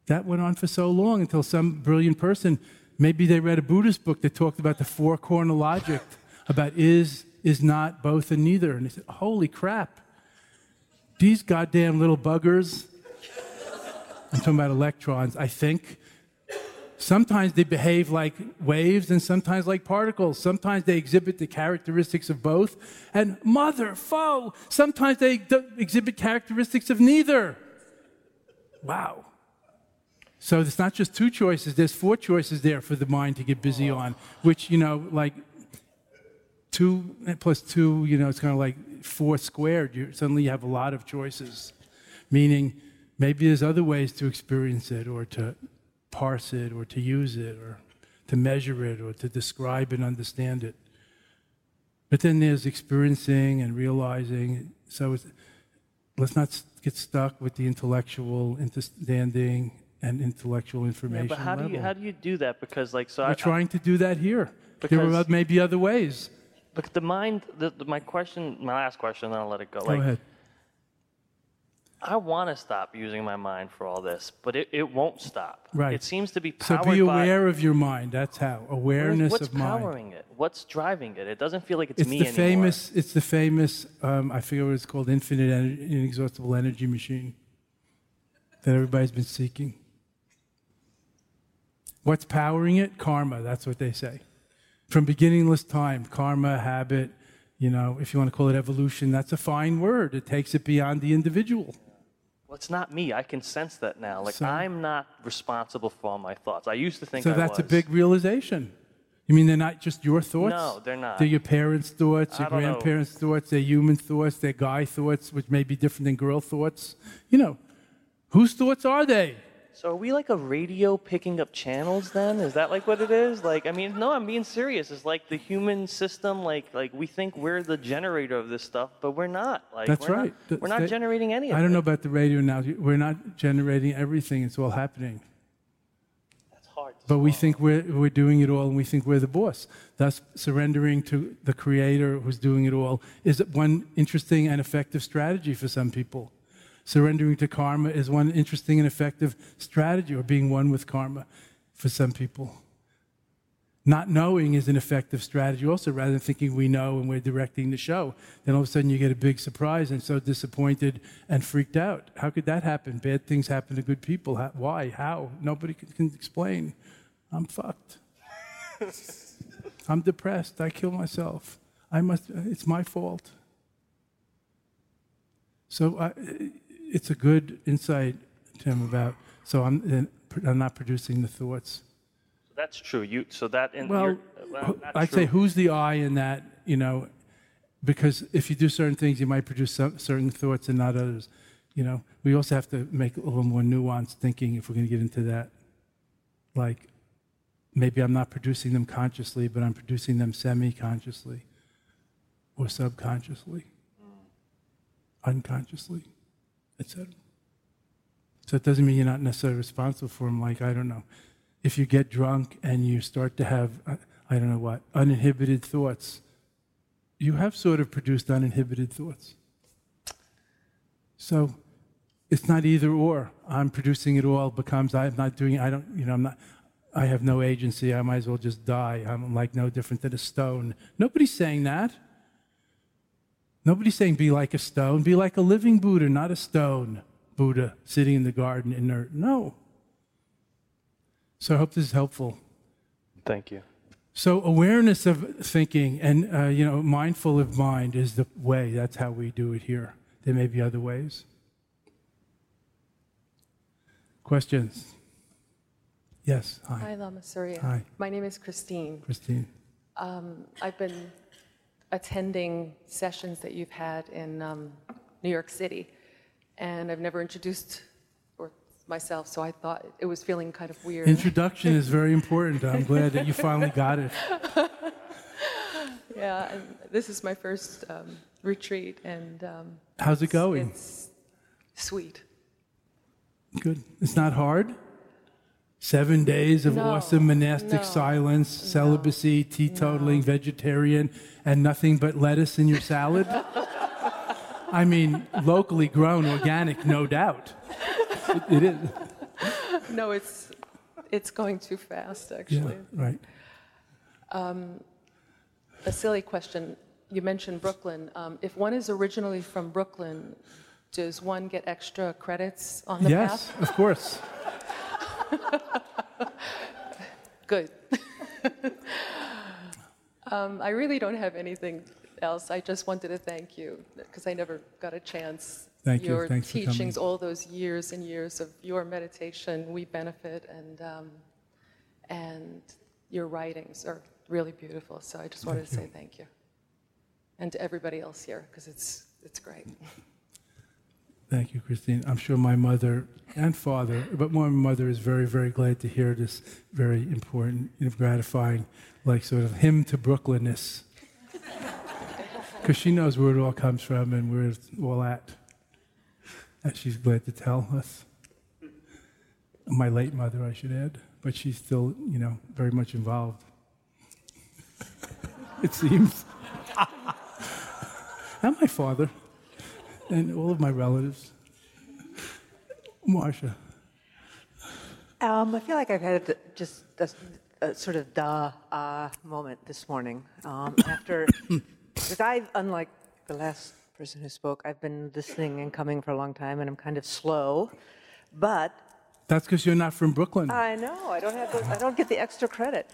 That went on for so long until some brilliant person, maybe they read a Buddhist book that talked about the four corner logic, [laughs] about is, is not, both, and neither. And they said, holy crap, these goddamn little buggers, I'm talking about electrons, I think, sometimes they behave like waves and sometimes like particles. Sometimes they exhibit the characteristics of both. And mother, foe, sometimes they exhibit characteristics of neither. Wow. So it's not just two choices, there's four choices there for the mind to get busy on, which, you know, like two plus two, you know, it's kind of like four squared. You, suddenly you have a lot of choices, meaning maybe there's other ways to experience it or to parse it or to use it or to measure it or to describe and understand it. But then there's experiencing and realizing. So it's, let's not get stuck with the intellectual understanding and intellectual information. Yeah, but how do you how do you do that? Because like so, We're I, trying to do that here. there are maybe other ways. But the mind, the, the, my question, my last question, then I'll let it go. Go Like, ahead. I want to stop using my mind for all this, but it, it won't stop. Right. It seems to be So powered be by. aware of your mind. That's how awareness What's of mind. What's powering it? What's driving it? It doesn't feel like it's, It's me the anymore. famous. It's the famous. Um, I forget what it's called. Infinite, inexhaustible energy machine that everybody's been seeking. What's powering it? Karma. That's what they say. From beginningless time, karma, habit. You know, if you want to call it evolution, that's a fine word. It takes it beyond the individual. Well, it's not me. I can sense that now. Like So- I'm not responsible for all my thoughts. I used to think So I that's a big realization. You mean they're not just your thoughts? No, they're not. They're your parents' thoughts, your don't know. grandparents' thoughts, they're human thoughts, they're guy thoughts, which may be different than girl thoughts. You know, whose thoughts are they? So are we like a radio picking up channels then? Is that like what it is? Like I mean, no, I'm being serious. It's like the human system. Like like we think we're the generator of this stuff, but we're not. Like That's we're right. Not, we're not They- generating any of I don't it. know about the radio now. We're not generating everything, it's all happening. That's hard. But we think we're, we're doing it all and we think we're the boss. Thus, surrendering to the creator who's doing it all is one interesting and effective strategy for some people. Surrendering to karma is one interesting and effective strategy, or being one with karma for some people. Not knowing is an effective strategy also, rather than thinking we know and we're directing the show. Then all of a sudden you get a big surprise and so disappointed and freaked out. How could that happen? Bad things happen to good people. How, why? How? Nobody can, can explain. I'm fucked. I'm depressed. I kill myself. I must, it's my fault. So I, it's a good insight, Tim, about, so I'm, I'm not producing the thoughts. That's true. You so that in Well, well, I'd true. say who's the I in that, you know, because if you do certain things, you might produce some, certain thoughts and not others. You know, we also have to make a little more nuanced thinking if we're going to get into that. Like, maybe I'm not producing them consciously, but I'm producing them semi-consciously or subconsciously, mm. unconsciously, etc. So it doesn't mean you're not necessarily responsible for them. Like, I don't know, if you get drunk and you start to have, uh, I don't know what, uninhibited thoughts, you have sort of produced uninhibited thoughts. So it's not either or. I'm producing it all becomes I'm not doing I don't you know I'm not I have no agency. I might as well just die. I'm like no different than a stone. Nobody's saying that. Nobody's saying be like a stone. Be like a living Buddha, not a stone Buddha sitting in the garden inert. No. So I hope this is helpful. Thank you. So awareness of thinking and uh, you know mindful of mind is the way. That's how we do it here. There may be other ways. Questions? Yes. Hi, Hi, Lama Surya. Hi. My name is Christine. Christine. Um, I've been attending sessions that you've had in um, New York City, and I've never introduced or myself, so I thought it was feeling kind of weird. Introduction is very important. I'm glad that you finally got it. yeah, and this is my first um, retreat, and um, How's it going? it's sweet. Good. It's not hard. Seven days of No, awesome monastic no, silence, celibacy, teetotaling, vegetarian, and nothing but lettuce in your salad. [laughs] I mean, locally grown, organic, no doubt. It, it is. No, it's it's going too fast, actually. Yeah, actually. right. A silly question. You mentioned Brooklyn. Um, if one is originally from Brooklyn, does one get extra credits on the Yes, path? of course. [laughs] Good. [laughs] um, I really don't have anything else. I just wanted to thank you because I never got a chance. Thank you. Your Thanks teachings, all those years and years of your meditation, we benefit, and um, and your writings are really beautiful. So I just wanted to say thank you, and to everybody else here because it's it's great. [laughs] Thank you, Christine. I'm sure my mother and father, but my mother is very, very glad to hear this very important, know, gratifying, like sort of hymn to Brooklynness. [laughs] Because she knows where it all comes from and where it's all at. And she's glad to tell us. My late mother, I should add, but she's still, you know, very much involved. [laughs] it seems. [laughs] and my father, and all of my relatives. Marcia. Um, I feel like I've had just a, a sort of duh uh, moment this morning. Um, after, [coughs] because I've, unlike the last person who spoke, I've been listening and coming for a long time, and I'm kind of slow. But That's because you're not from Brooklyn. I know I don't have, the, I don't get the extra credit.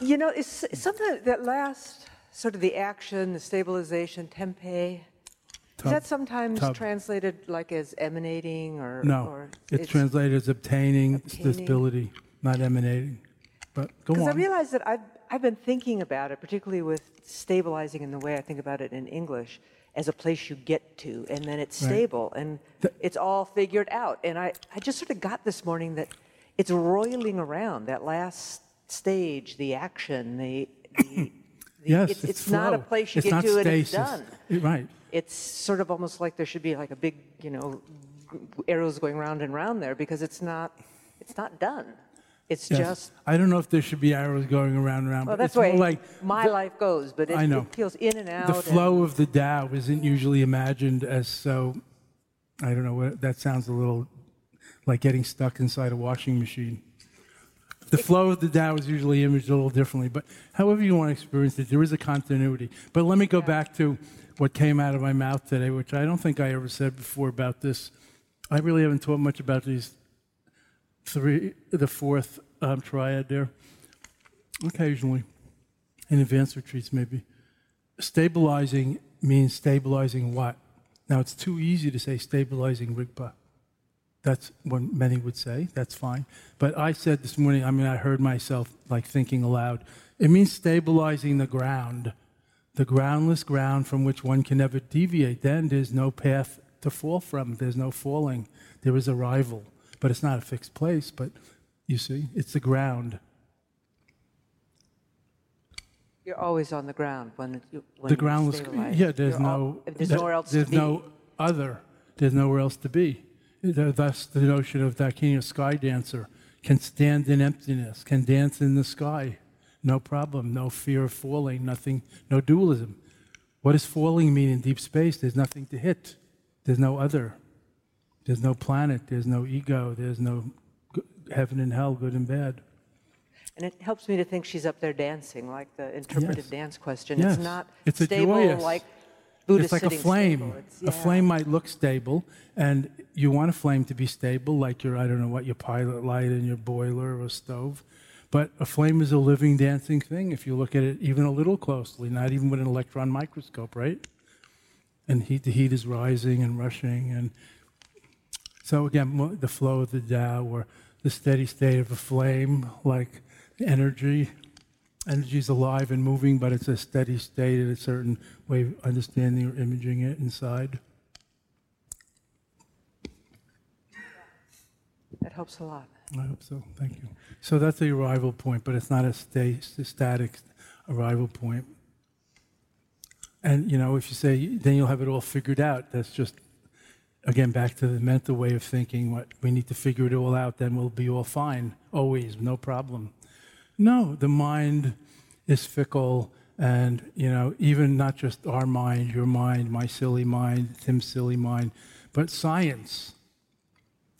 You know, it's, something that last sort of the action, the stabilization, tempe. Is that sometimes translated like as emanating or? no, or it's, translated as obtaining, Obtaining. stability, not emanating. But go Because I on. realize that I've, I've been thinking about it, particularly with stabilizing in the way I think about it in English, as a place you get to, and then it's Right. stable, and Th- it's all figured out. And I, I just sort of got this morning that it's roiling around that last stage, the action, the, the yes, it's, it's, not a place you it's get to and it's done. Right. It's sort of almost like there should be like a big, you know, arrows going round and round there because it's not, it's not done. It's Yes. just I don't know if there should be arrows going around and around. well, but that's it's way like my life goes, but it, I know. it feels in and out. the flow of the Tao isn't usually imagined as so. I don't know what that sounds a little like getting stuck inside a washing machine. The flow of the Tao is usually imaged a little differently, but however you want to experience it, there is a continuity. But let me go back to what came out of my mouth today, which I don't think I ever said before about this. I really haven't taught much about these three, the fourth um, triad there. Occasionally, in advanced retreats, maybe. Stabilizing means stabilizing what? Now, it's too easy to say stabilizing Rigpa. That's what many would say. That's fine. But I said this morning, I mean, I heard myself like thinking aloud. It means stabilizing the ground, the groundless ground from which one can never deviate. Then there's no path to fall from. There's no falling. There is arrival. But it's not a fixed place, but you see, it's the ground. You're always on the ground when, you, when the groundless. stabilize. Yeah, there's You're all- no. there's else There's to be. no other. There's nowhere else to be. Th- Thus, the notion of Dakini, of sky dancer, can stand in emptiness, can dance in the sky, no problem, no fear of falling, nothing, no dualism. What does falling mean in deep space? There's nothing to hit. There's no other. There's no planet. There's no ego. There's no heaven and hell, good and bad. And it helps me to think she's up there dancing, like the interpretive Yes. dance question. Yes. It's not It's stable like Buddha it's like a flame. It's- A flame might look stable, and you want a flame to be stable, like your I don't know what your pilot light in your boiler or stove. But a flame is a living, dancing thing if you look at it even a little closely, not even with an electron microscope, right? And heat, the heat is rising and rushing, and so again, the flow of the Tao, or the steady state of a flame, like energy. Energy is alive and moving, but it's a steady state in a certain way of understanding or imaging it inside. That helps a lot. I hope so. Thank you. So that's the arrival point, but it's not a, sta- a static arrival point. And you know, if you say then you'll have it all figured out, that's just again back to the mental way of thinking. What we need to figure it all out, then we'll be all fine, always, no problem. No, the mind is fickle, and you know, even not just our mind, your mind, my silly mind, Tim's silly mind, but science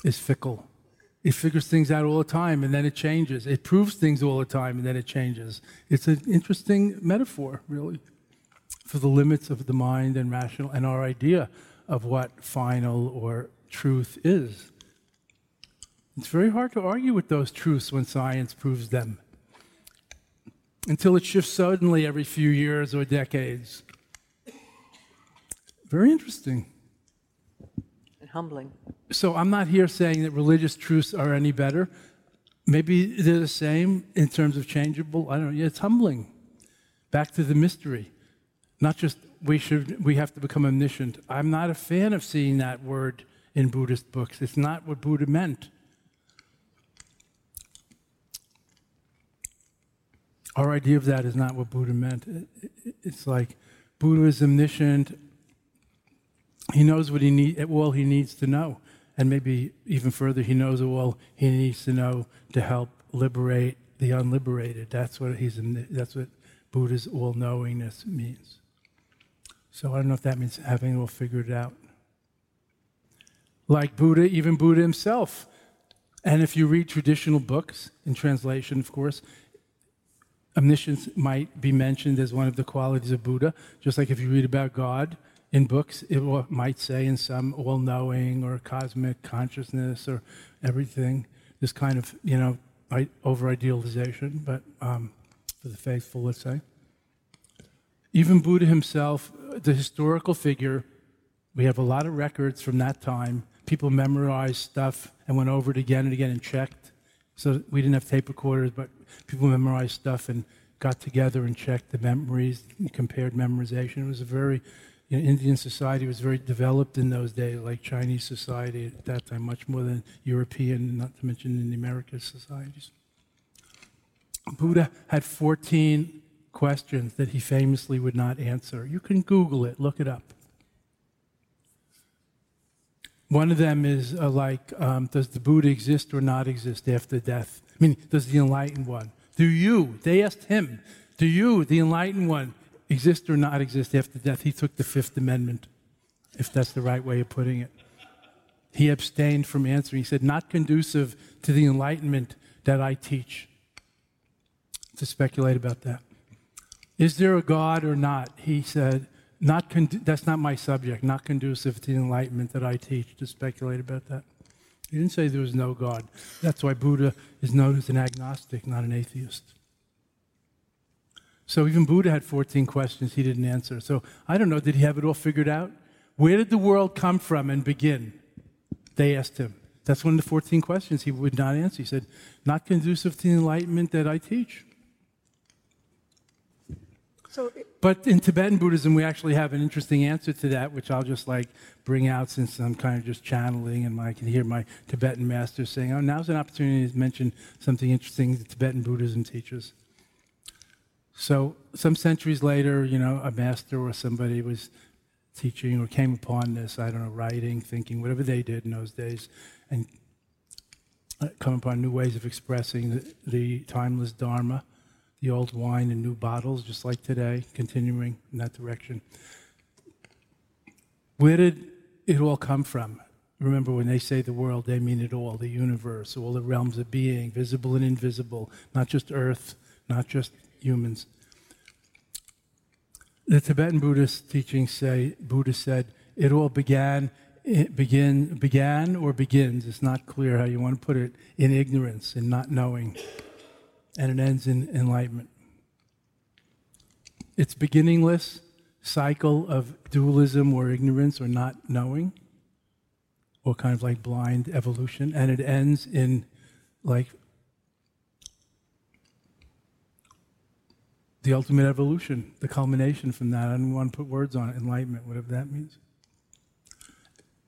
is fickle. It figures things out all the time and then it changes. It proves things all the time and then it changes. It's an interesting metaphor, really, for the limits of the mind and rational and our idea of what final or truth is. It's very hard to argue with those truths when science proves them until it shifts suddenly every few years or decades. Very interesting. And humbling. So I'm not here saying that religious truths are any better. Maybe they're the same in terms of changeable. I don't know. Yeah, it's humbling. Back to the mystery. Not just we should we have to become omniscient. I'm not a fan of seeing that word in Buddhist books. It's not what Buddha meant. Our idea of that is not what Buddha meant. It's like Buddha is omniscient. He knows what he need, all he needs to know, and maybe even further, he knows all he needs to know to help liberate the unliberated. That's what he's. That's what Buddha's all-knowingness means. So I don't know if that means having it all figured out. Like Buddha, even Buddha himself. And if you read traditional books, in translation, of course, omniscience might be mentioned as one of the qualities of Buddha, just like if you read about God in books, it might say in some all knowing or cosmic consciousness or everything, this kind of, you know, over idealization, but um, for the faithful, let's say. Even Buddha himself, the historical figure, we have a lot of records from that time. People memorized stuff and went over it again and again and checked. So we didn't have tape recorders, but people memorized stuff and got together and checked the memories, compared memorization. It was a very, you know, Indian society was very developed in those days, like Chinese society at that time, much more than European, not to mention in the American societies. Buddha had 14 questions that he famously would not answer. You can Google it, look it up. One of them is uh, like, um, does the Buddha exist or not exist after death? I mean, does the enlightened one? Do you, they asked him, do you, the enlightened one, exist or not exist after death? He took the Fifth Amendment, if that's the right way of putting it. He abstained from answering. He said, not conducive to the enlightenment that I teach. To speculate about that. Is there a God or not? He said, not con- that's not my subject, not conducive to the enlightenment that I teach to speculate about that. He didn't say there was no God. That's why Buddha is known as an agnostic, not an atheist. So even Buddha had 14 questions he didn't answer. So I don't know, did he have it all figured out? Where did the world come from and begin? They asked him. That's one of the 14 questions he would not answer. He said, Not conducive to the enlightenment that I teach. So, but in Tibetan Buddhism, we actually have an interesting answer to that, which I'll just like bring out since I'm kind of just channeling and I can hear my Tibetan master saying, oh, now's an opportunity to mention something interesting that Tibetan Buddhism teaches. So, some centuries later, you know, a master or somebody was teaching or came upon this, I don't know, writing, thinking, whatever they did in those days, and uh, come upon new ways of expressing the, the timeless Dharma the old wine in new bottles, just like today, continuing in that direction. Where did it all come from? Remember, when they say the world, they mean it all the universe, all the realms of being, visible and invisible, not just earth, not just humans. The Tibetan Buddhist teachings say, Buddha said, it all began, it begin, began or begins, it's not clear how you want to put it, in ignorance, in not knowing and it ends in enlightenment. It's beginningless cycle of dualism or ignorance or not knowing, or kind of like blind evolution, and it ends in like the ultimate evolution, the culmination from that. I don't want to put words on it, enlightenment, whatever that means.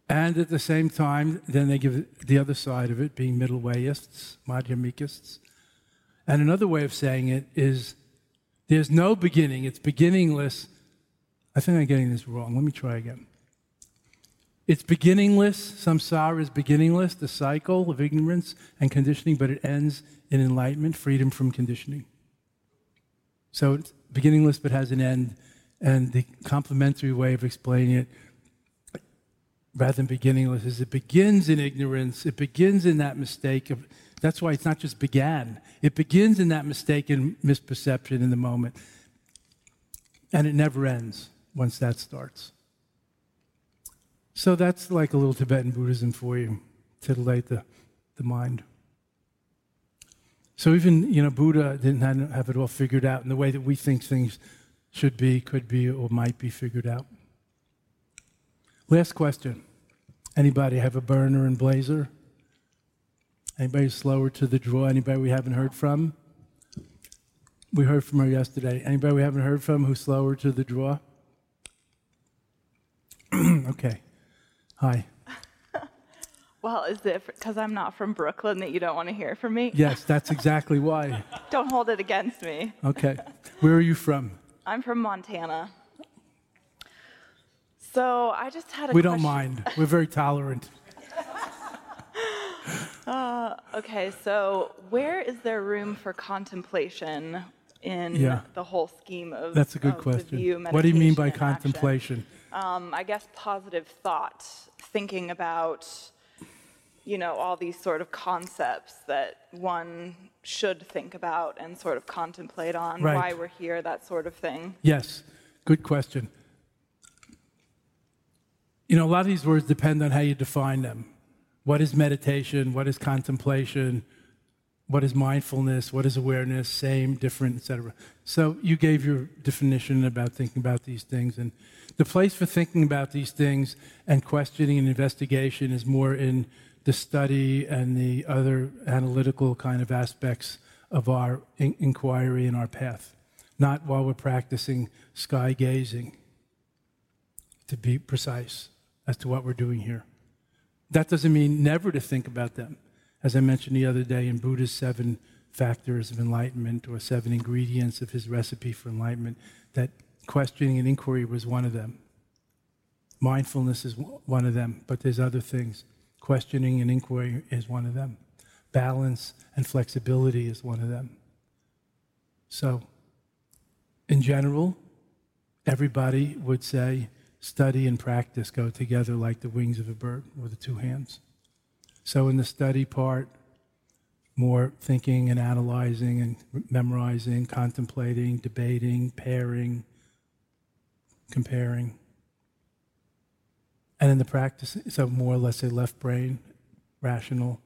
And at the same time, then they give the other side of it, being middle wayists, madhyamikists, and another way of saying it is there's no beginning, it's beginningless. I think I'm getting this wrong. Let me try again. It's beginningless. Samsara is beginningless, the cycle of ignorance and conditioning, but it ends in enlightenment, freedom from conditioning. So it's beginningless but has an end. And the complementary way of explaining it, rather than beginningless, is it begins in ignorance, it begins in that mistake of that's why it's not just began. It begins in that mistaken misperception in the moment, and it never ends once that starts. So that's like a little Tibetan Buddhism for you, titillate the, the mind. So even, you know, Buddha didn't have it all figured out in the way that we think things should be, could be, or might be figured out. Last question. Anybody have a burner and blazer? Anybody slower to the draw? Anybody we haven't heard from? We heard from her yesterday. Anybody we haven't heard from who's slower to the draw? [clears throat] okay. Hi. [laughs] Well, is it because I'm not from Brooklyn that you don't want to hear from me? Yes, that's exactly why. [laughs] Don't hold it against me. Okay. Where are you from? I'm from Montana. So I just had a We don't mind. We're very tolerant. Uh, okay, so where is there room for contemplation in Yeah. the whole scheme of That's a good question. View, What do you mean by meditation, and action? contemplation? Um, I guess positive thought, thinking about, you know, all these sort of concepts that one should think about and sort of contemplate on Right. why we're here, that sort of thing. Yes, good question. You know, a lot of these words depend on how you define them. What is meditation? What is contemplation? What is mindfulness? What is awareness? Same, different, etc. So you gave your definition about thinking about these things, and the place for thinking about these things and questioning and investigation is more in the study and the other analytical kind of aspects of our in- inquiry and our path, not while we're practicing sky gazing, to be precise as to what we're doing here. That doesn't mean never to think about them. As I mentioned the other day in Buddha's seven factors of enlightenment or seven ingredients of his recipe for enlightenment, that questioning and inquiry was one of them. Mindfulness is one of them, but there's other things. Questioning and inquiry is one of them. Balance and flexibility is one of them. So, in general, everybody would say study and practice go together like the wings of a bird or the two hands. So, in the study part, more thinking and analyzing and memorizing, contemplating, debating, pairing, comparing. And in the practice, so more, let's say, left brain, rational,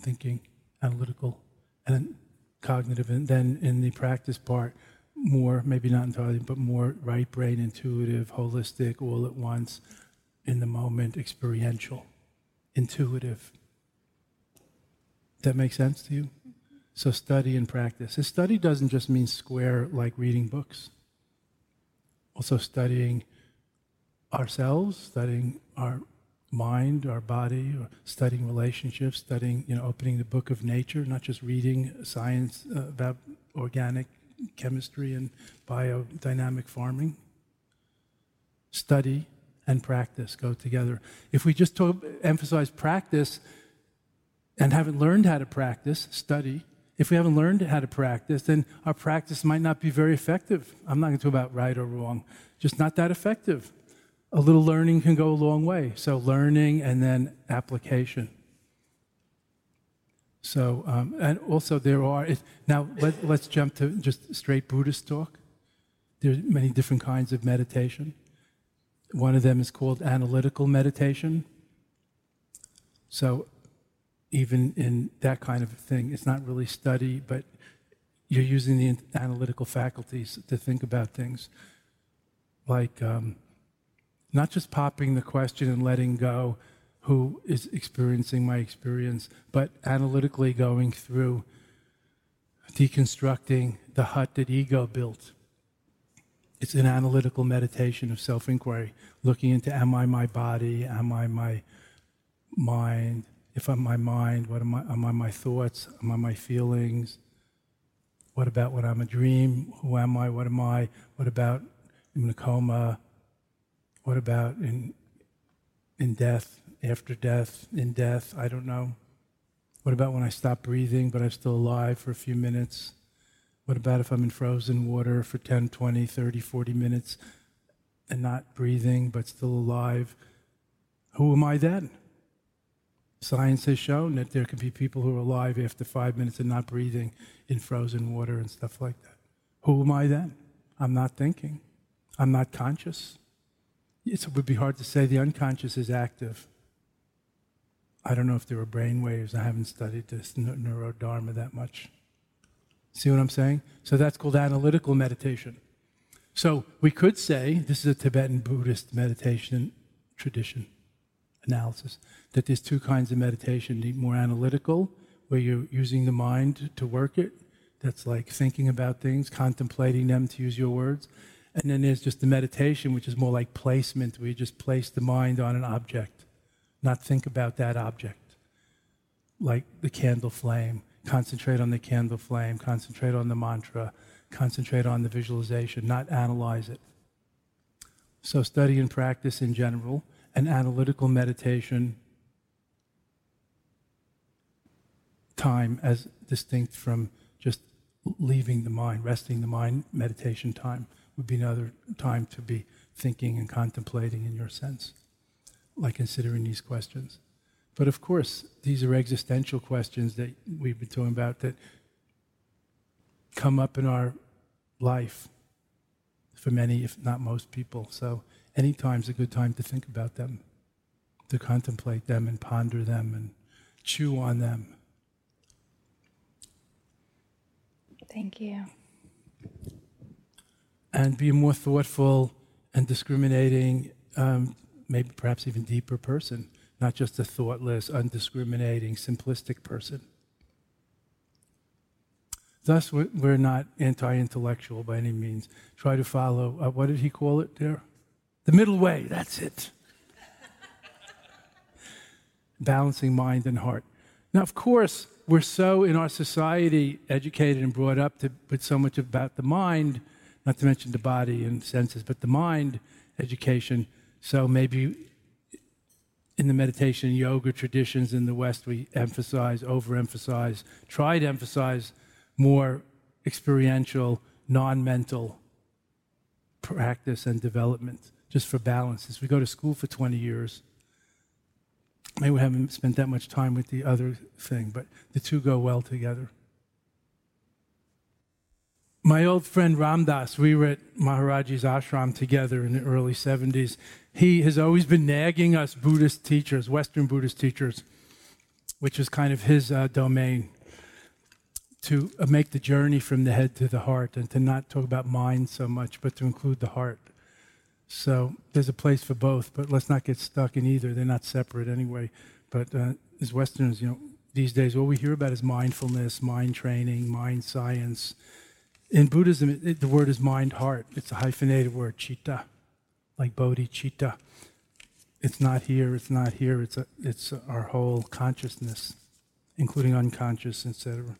thinking, analytical, and cognitive. And then in the practice part, more, maybe not entirely, but more right brain, intuitive, holistic, all at once, in the moment, experiential, intuitive. That makes sense to you? So study and practice. And study doesn't just mean square like reading books. Also studying ourselves, studying our mind, our body, or studying relationships, studying, you know, opening the book of nature, not just reading science uh, about organic chemistry and biodynamic farming. Study and practice go together. If we just talk, emphasize practice and haven't learned how to practice, study, if we haven't learned how to practice, then our practice might not be very effective. I'm not going to talk about right or wrong, just not that effective. A little learning can go a long way. So, learning and then application. So, um, and also there are, it, now let, let's jump to just straight Buddhist talk. There are many different kinds of meditation. One of them is called analytical meditation. So, even in that kind of thing, it's not really study, but you're using the analytical faculties to think about things. Like, um, not just popping the question and letting go who is experiencing my experience, but analytically going through deconstructing the hut that ego built. It's an analytical meditation of self inquiry, looking into am I my body? Am I my mind? If I'm my mind, what am I? Am I my thoughts? Am I my feelings? What about when I'm a dream? Who am I? What am I? What about in a coma? What about in, in death, after death, in death? I don't know. What about when I stop breathing but I'm still alive for a few minutes? What about if I'm in frozen water for 10, 20, 30, 40 minutes and not breathing but still alive? Who am I then? Science has shown that there can be people who are alive after five minutes and not breathing in frozen water and stuff like that. Who am I then? I'm not thinking. I'm not conscious. It would be hard to say the unconscious is active. I don't know if there are brain waves. I haven't studied this neurodharma that much. See what I'm saying? So that's called analytical meditation. So we could say this is a Tibetan Buddhist meditation tradition analysis that there's two kinds of meditation the more analytical, where you're using the mind to work it. That's like thinking about things, contemplating them, to use your words. And then there's just the meditation, which is more like placement, where you just place the mind on an object, not think about that object. Like the candle flame, concentrate on the candle flame, concentrate on the mantra, concentrate on the visualization, not analyze it. So, study and practice in general, and analytical meditation time as distinct from just leaving the mind, resting the mind, meditation time would be another time to be thinking and contemplating in your sense, like considering these questions. But of course, these are existential questions that we've been talking about that come up in our life for many, if not most people. So any time's a good time to think about them, to contemplate them and ponder them and chew on them. Thank you. And be a more thoughtful and discriminating, um, maybe perhaps even deeper person, not just a thoughtless, undiscriminating, simplistic person. Thus, we're not anti intellectual by any means. Try to follow, uh, what did he call it there? The middle way, that's it. [laughs] Balancing mind and heart. Now, of course, we're so in our society educated and brought up to put so much about the mind, not to mention the body and senses, but the mind education. So maybe in the meditation yoga traditions in the West, we emphasize, overemphasize, try to emphasize more experiential, non mental practice and development just for balance. As we go to school for 20 years, maybe we haven't spent that much time with the other thing, but the two go well together. My old friend Ram Dass, we were at Maharaji's ashram together in the early 70s. He has always been nagging us Buddhist teachers, Western Buddhist teachers, which is kind of his uh, domain, to uh, make the journey from the head to the heart and to not talk about mind so much, but to include the heart. So there's a place for both, but let's not get stuck in either. They're not separate anyway. But uh, as Westerners, you know, these days, what we hear about is mindfulness, mind training, mind science. In Buddhism, it, it, the word is mind heart. It's a hyphenated word, chitta, like bodhi chitta. It's not here, it's not here, it's, a, it's our whole consciousness, including unconscious, etc.